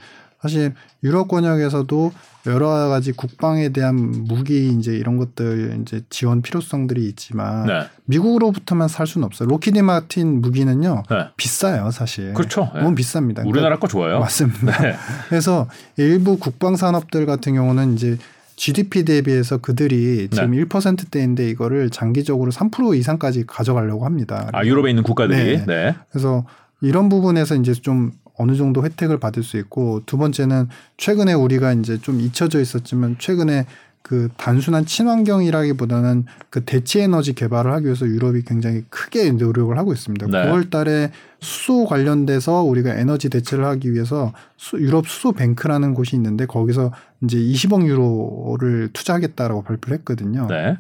사실 유럽 권역에서도 여러 가지 국방에 대한 무기 이제 이런 것들 이제 지원 필요성들이 있지만 네. 미국으로부터만 살 수는 없어요. 록히드 마틴 무기는요 네. 비싸요 사실. 그렇죠. 너무 네. 비쌉니다. 우리나라 거 좋아요. 맞습니다. 네. 그래서 일부 국방 산업들 같은 경우는 이제 GDP 대비해서 그들이 지금 네. 1%대인데 이거를 장기적으로 3% 이상까지 가져가려고 합니다. 아 유럽에 있는 국가들이. 네. 네. 그래서 이런 부분에서 이제 좀 어느 정도 혜택을 받을 수 있고 두 번째는 최근에 우리가 이제 좀 잊혀져 있었지만 최근에 그 단순한 친환경이라기보다는 그 대체 에너지 개발을 하기 위해서 유럽이 굉장히 크게 노력을 하고 있습니다. 네. 9월 달에 수소 관련돼서 우리가 에너지 대체를 하기 위해서 수, 유럽 수소 뱅크라는 곳이 있는데 거기서 이제 20억 유로를 투자하겠다라고 발표를 했거든요. 네.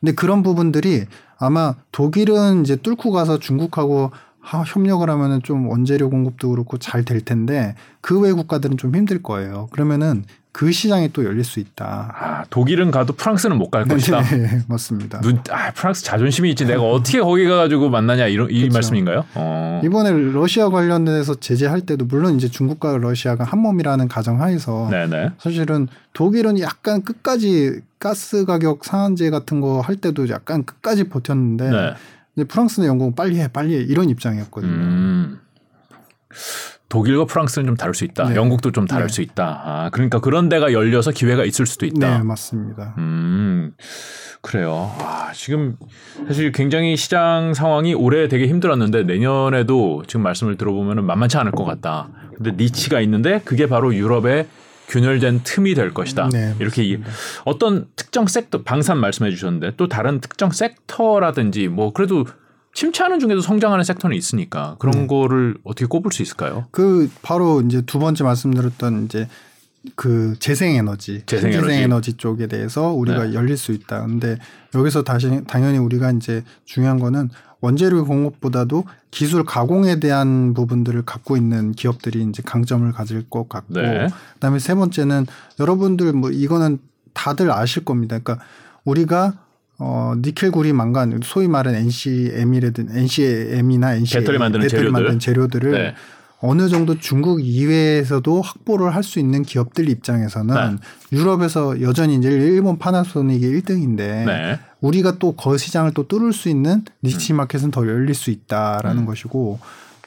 근데 그런 부분들이 아마 독일은 이제 뚫고 가서 중국하고 협력을 하면은 좀 원재료 공급도 그렇고 잘 될 텐데 그 외 국가들은 좀 힘들 거예요. 그러면은 그 시장이 또 열릴 수 있다. 아, 독일은 가도 프랑스는 못갈 네, 것이다. 네, 맞습니다. 눈, 아, 프랑스 자존심이 있지. 내가 어떻게 거기 가가지고 만나냐 이런 이 그렇죠. 말씀인가요? 어. 이번에 러시아 관련해서 제재할 때도 물론 이제 중국과 러시아가 한 몸이라는 가정하에서 네네. 사실은 독일은 약간 끝까지 가스 가격 상한제 같은 거 할 때도 약간 끝까지 버텼는데. 네. 근데 프랑스는 영국은 빨리 해, 빨리 해 이런 입장이었거든요. 음. 독일과 프랑스는 좀 다를 수 있다. 네. 영국도 좀 다를 네. 수 있다. 아, 그러니까 그런 데가 열려서 기회가 있을 수도 있다. 네, 맞습니다. 음, 그래요. 아, 지금 사실 굉장히 시장 상황이 올해 되게 힘들었는데 내년에도 지금 말씀을 들어보면 만만치 않을 것 같다. 근데 니치가 있는데 그게 바로 유럽의 균열된 틈이 될 것이다. 네, 이렇게 이, 어떤 특정 섹터 방산 말씀해 주셨는데 또 다른 특정 섹터라든지 뭐 그래도 침체하는 중에도 성장하는 섹터는 있으니까 그런 네. 거를 어떻게 꼽을 수 있을까요? 그 바로 이제 두 번째 말씀드렸던 이제 그 재생에너지, 재생에너지, 에너지 쪽에 대해서 우리가 네. 열릴 수 있다. 근데 여기서 다시 당연히 우리가 이제 중요한 거는 원재료 공급보다도 기술 가공에 대한 부분들을 갖고 있는 기업들이 이제 강점을 가질 것 같고 네. 그다음에 세 번째는 여러분들 뭐 이거는 다들 아실 겁니다. 그러니까 우리가 어 니켈 구리 망간 소위 말하는 NCM이라든 NCM이나 NC 배터리 만드는 배터리 재료들. 만드는 재료들을 네. 어느 정도 중국 이외에서도 확보를 할 수 있는 기업들 입장에서는 네. 유럽에서 여전히 이제 일본 파나소닉이 1등인데 네. 우리가 또그 시장을 또 뚫을 수 있는 니치 음. 마켓은 더 열릴 수 있다라는 음. 것이고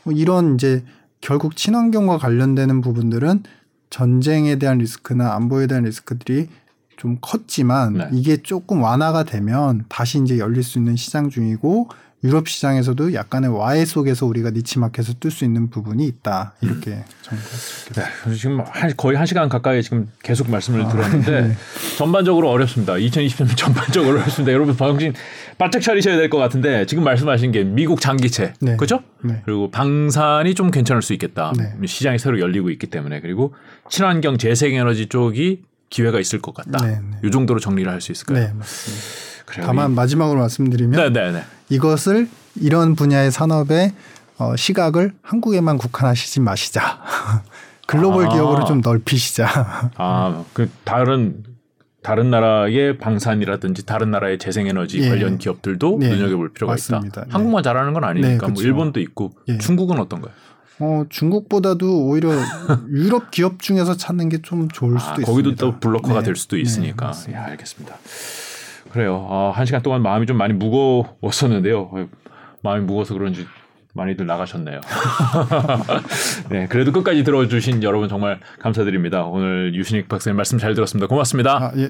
뭐 이런 이제 결국 친환경과 관련되는 부분들은 전쟁에 대한 리스크나 안보에 대한 리스크들이 좀 컸지만 네. 이게 조금 완화가 되면 다시 이제 열릴 수 있는 시장 중이고 유럽 시장에서도 약간의 와해 속에서 우리가 니치 마켓을 뜰수 있는 부분이 있다 이렇게 음. 정리했습니다. 네, 지금 한, 거의 한 시간 가까이 지금 계속 말씀을 아, 들었는데 네. 전반적으로 어렵습니다. 2020년 전반적으로 어렵습니다. 여러분 방진 바짝 차리셔야 될 것 같은데 지금 말씀하신 게 미국 장기채 네. 그렇죠? 네. 그리고 방산이 좀 괜찮을 수 있겠다. 네. 시장이 새로 열리고 있기 때문에 그리고 친환경 재생에너지 쪽이 기회가 있을 것 같다. 네, 이 정도로 정리를 할 수 있을까요? 네, 맞습니다. 다만 마지막으로 말씀드리면 네네네. 이것을 이런 분야의 산업의 어, 시각을 한국에만 국한하시지 마시자. 글로벌 아. 기업으로 좀 넓히시자. 아, 그 다른 다른 나라의 방산이라든지 다른 나라의 재생에너지 예. 관련 기업들도 예. 눈여겨볼 필요가 맞습니다. 있다. 네. 한국만 잘하는 건 아니니까 네, 그렇죠. 뭐 일본도 있고 예. 중국은 어떤가요? 어, 중국보다도 오히려 유럽 기업 중에서 찾는 게 좀 좋을 수도 아, 있습니다. 거기도 또 블로커가 네. 될 수도 있으니까. 네, 예, 알겠습니다. 그래요. 어, 한 시간 동안 마음이 좀 많이 무거웠었는데요. 마음이 무거워서 그런지 많이들 나가셨네요. 네, 그래도 끝까지 들어주신 여러분 정말 감사드립니다. 오늘 유신익 박사님 말씀 잘 들었습니다. 고맙습니다. 아, 예.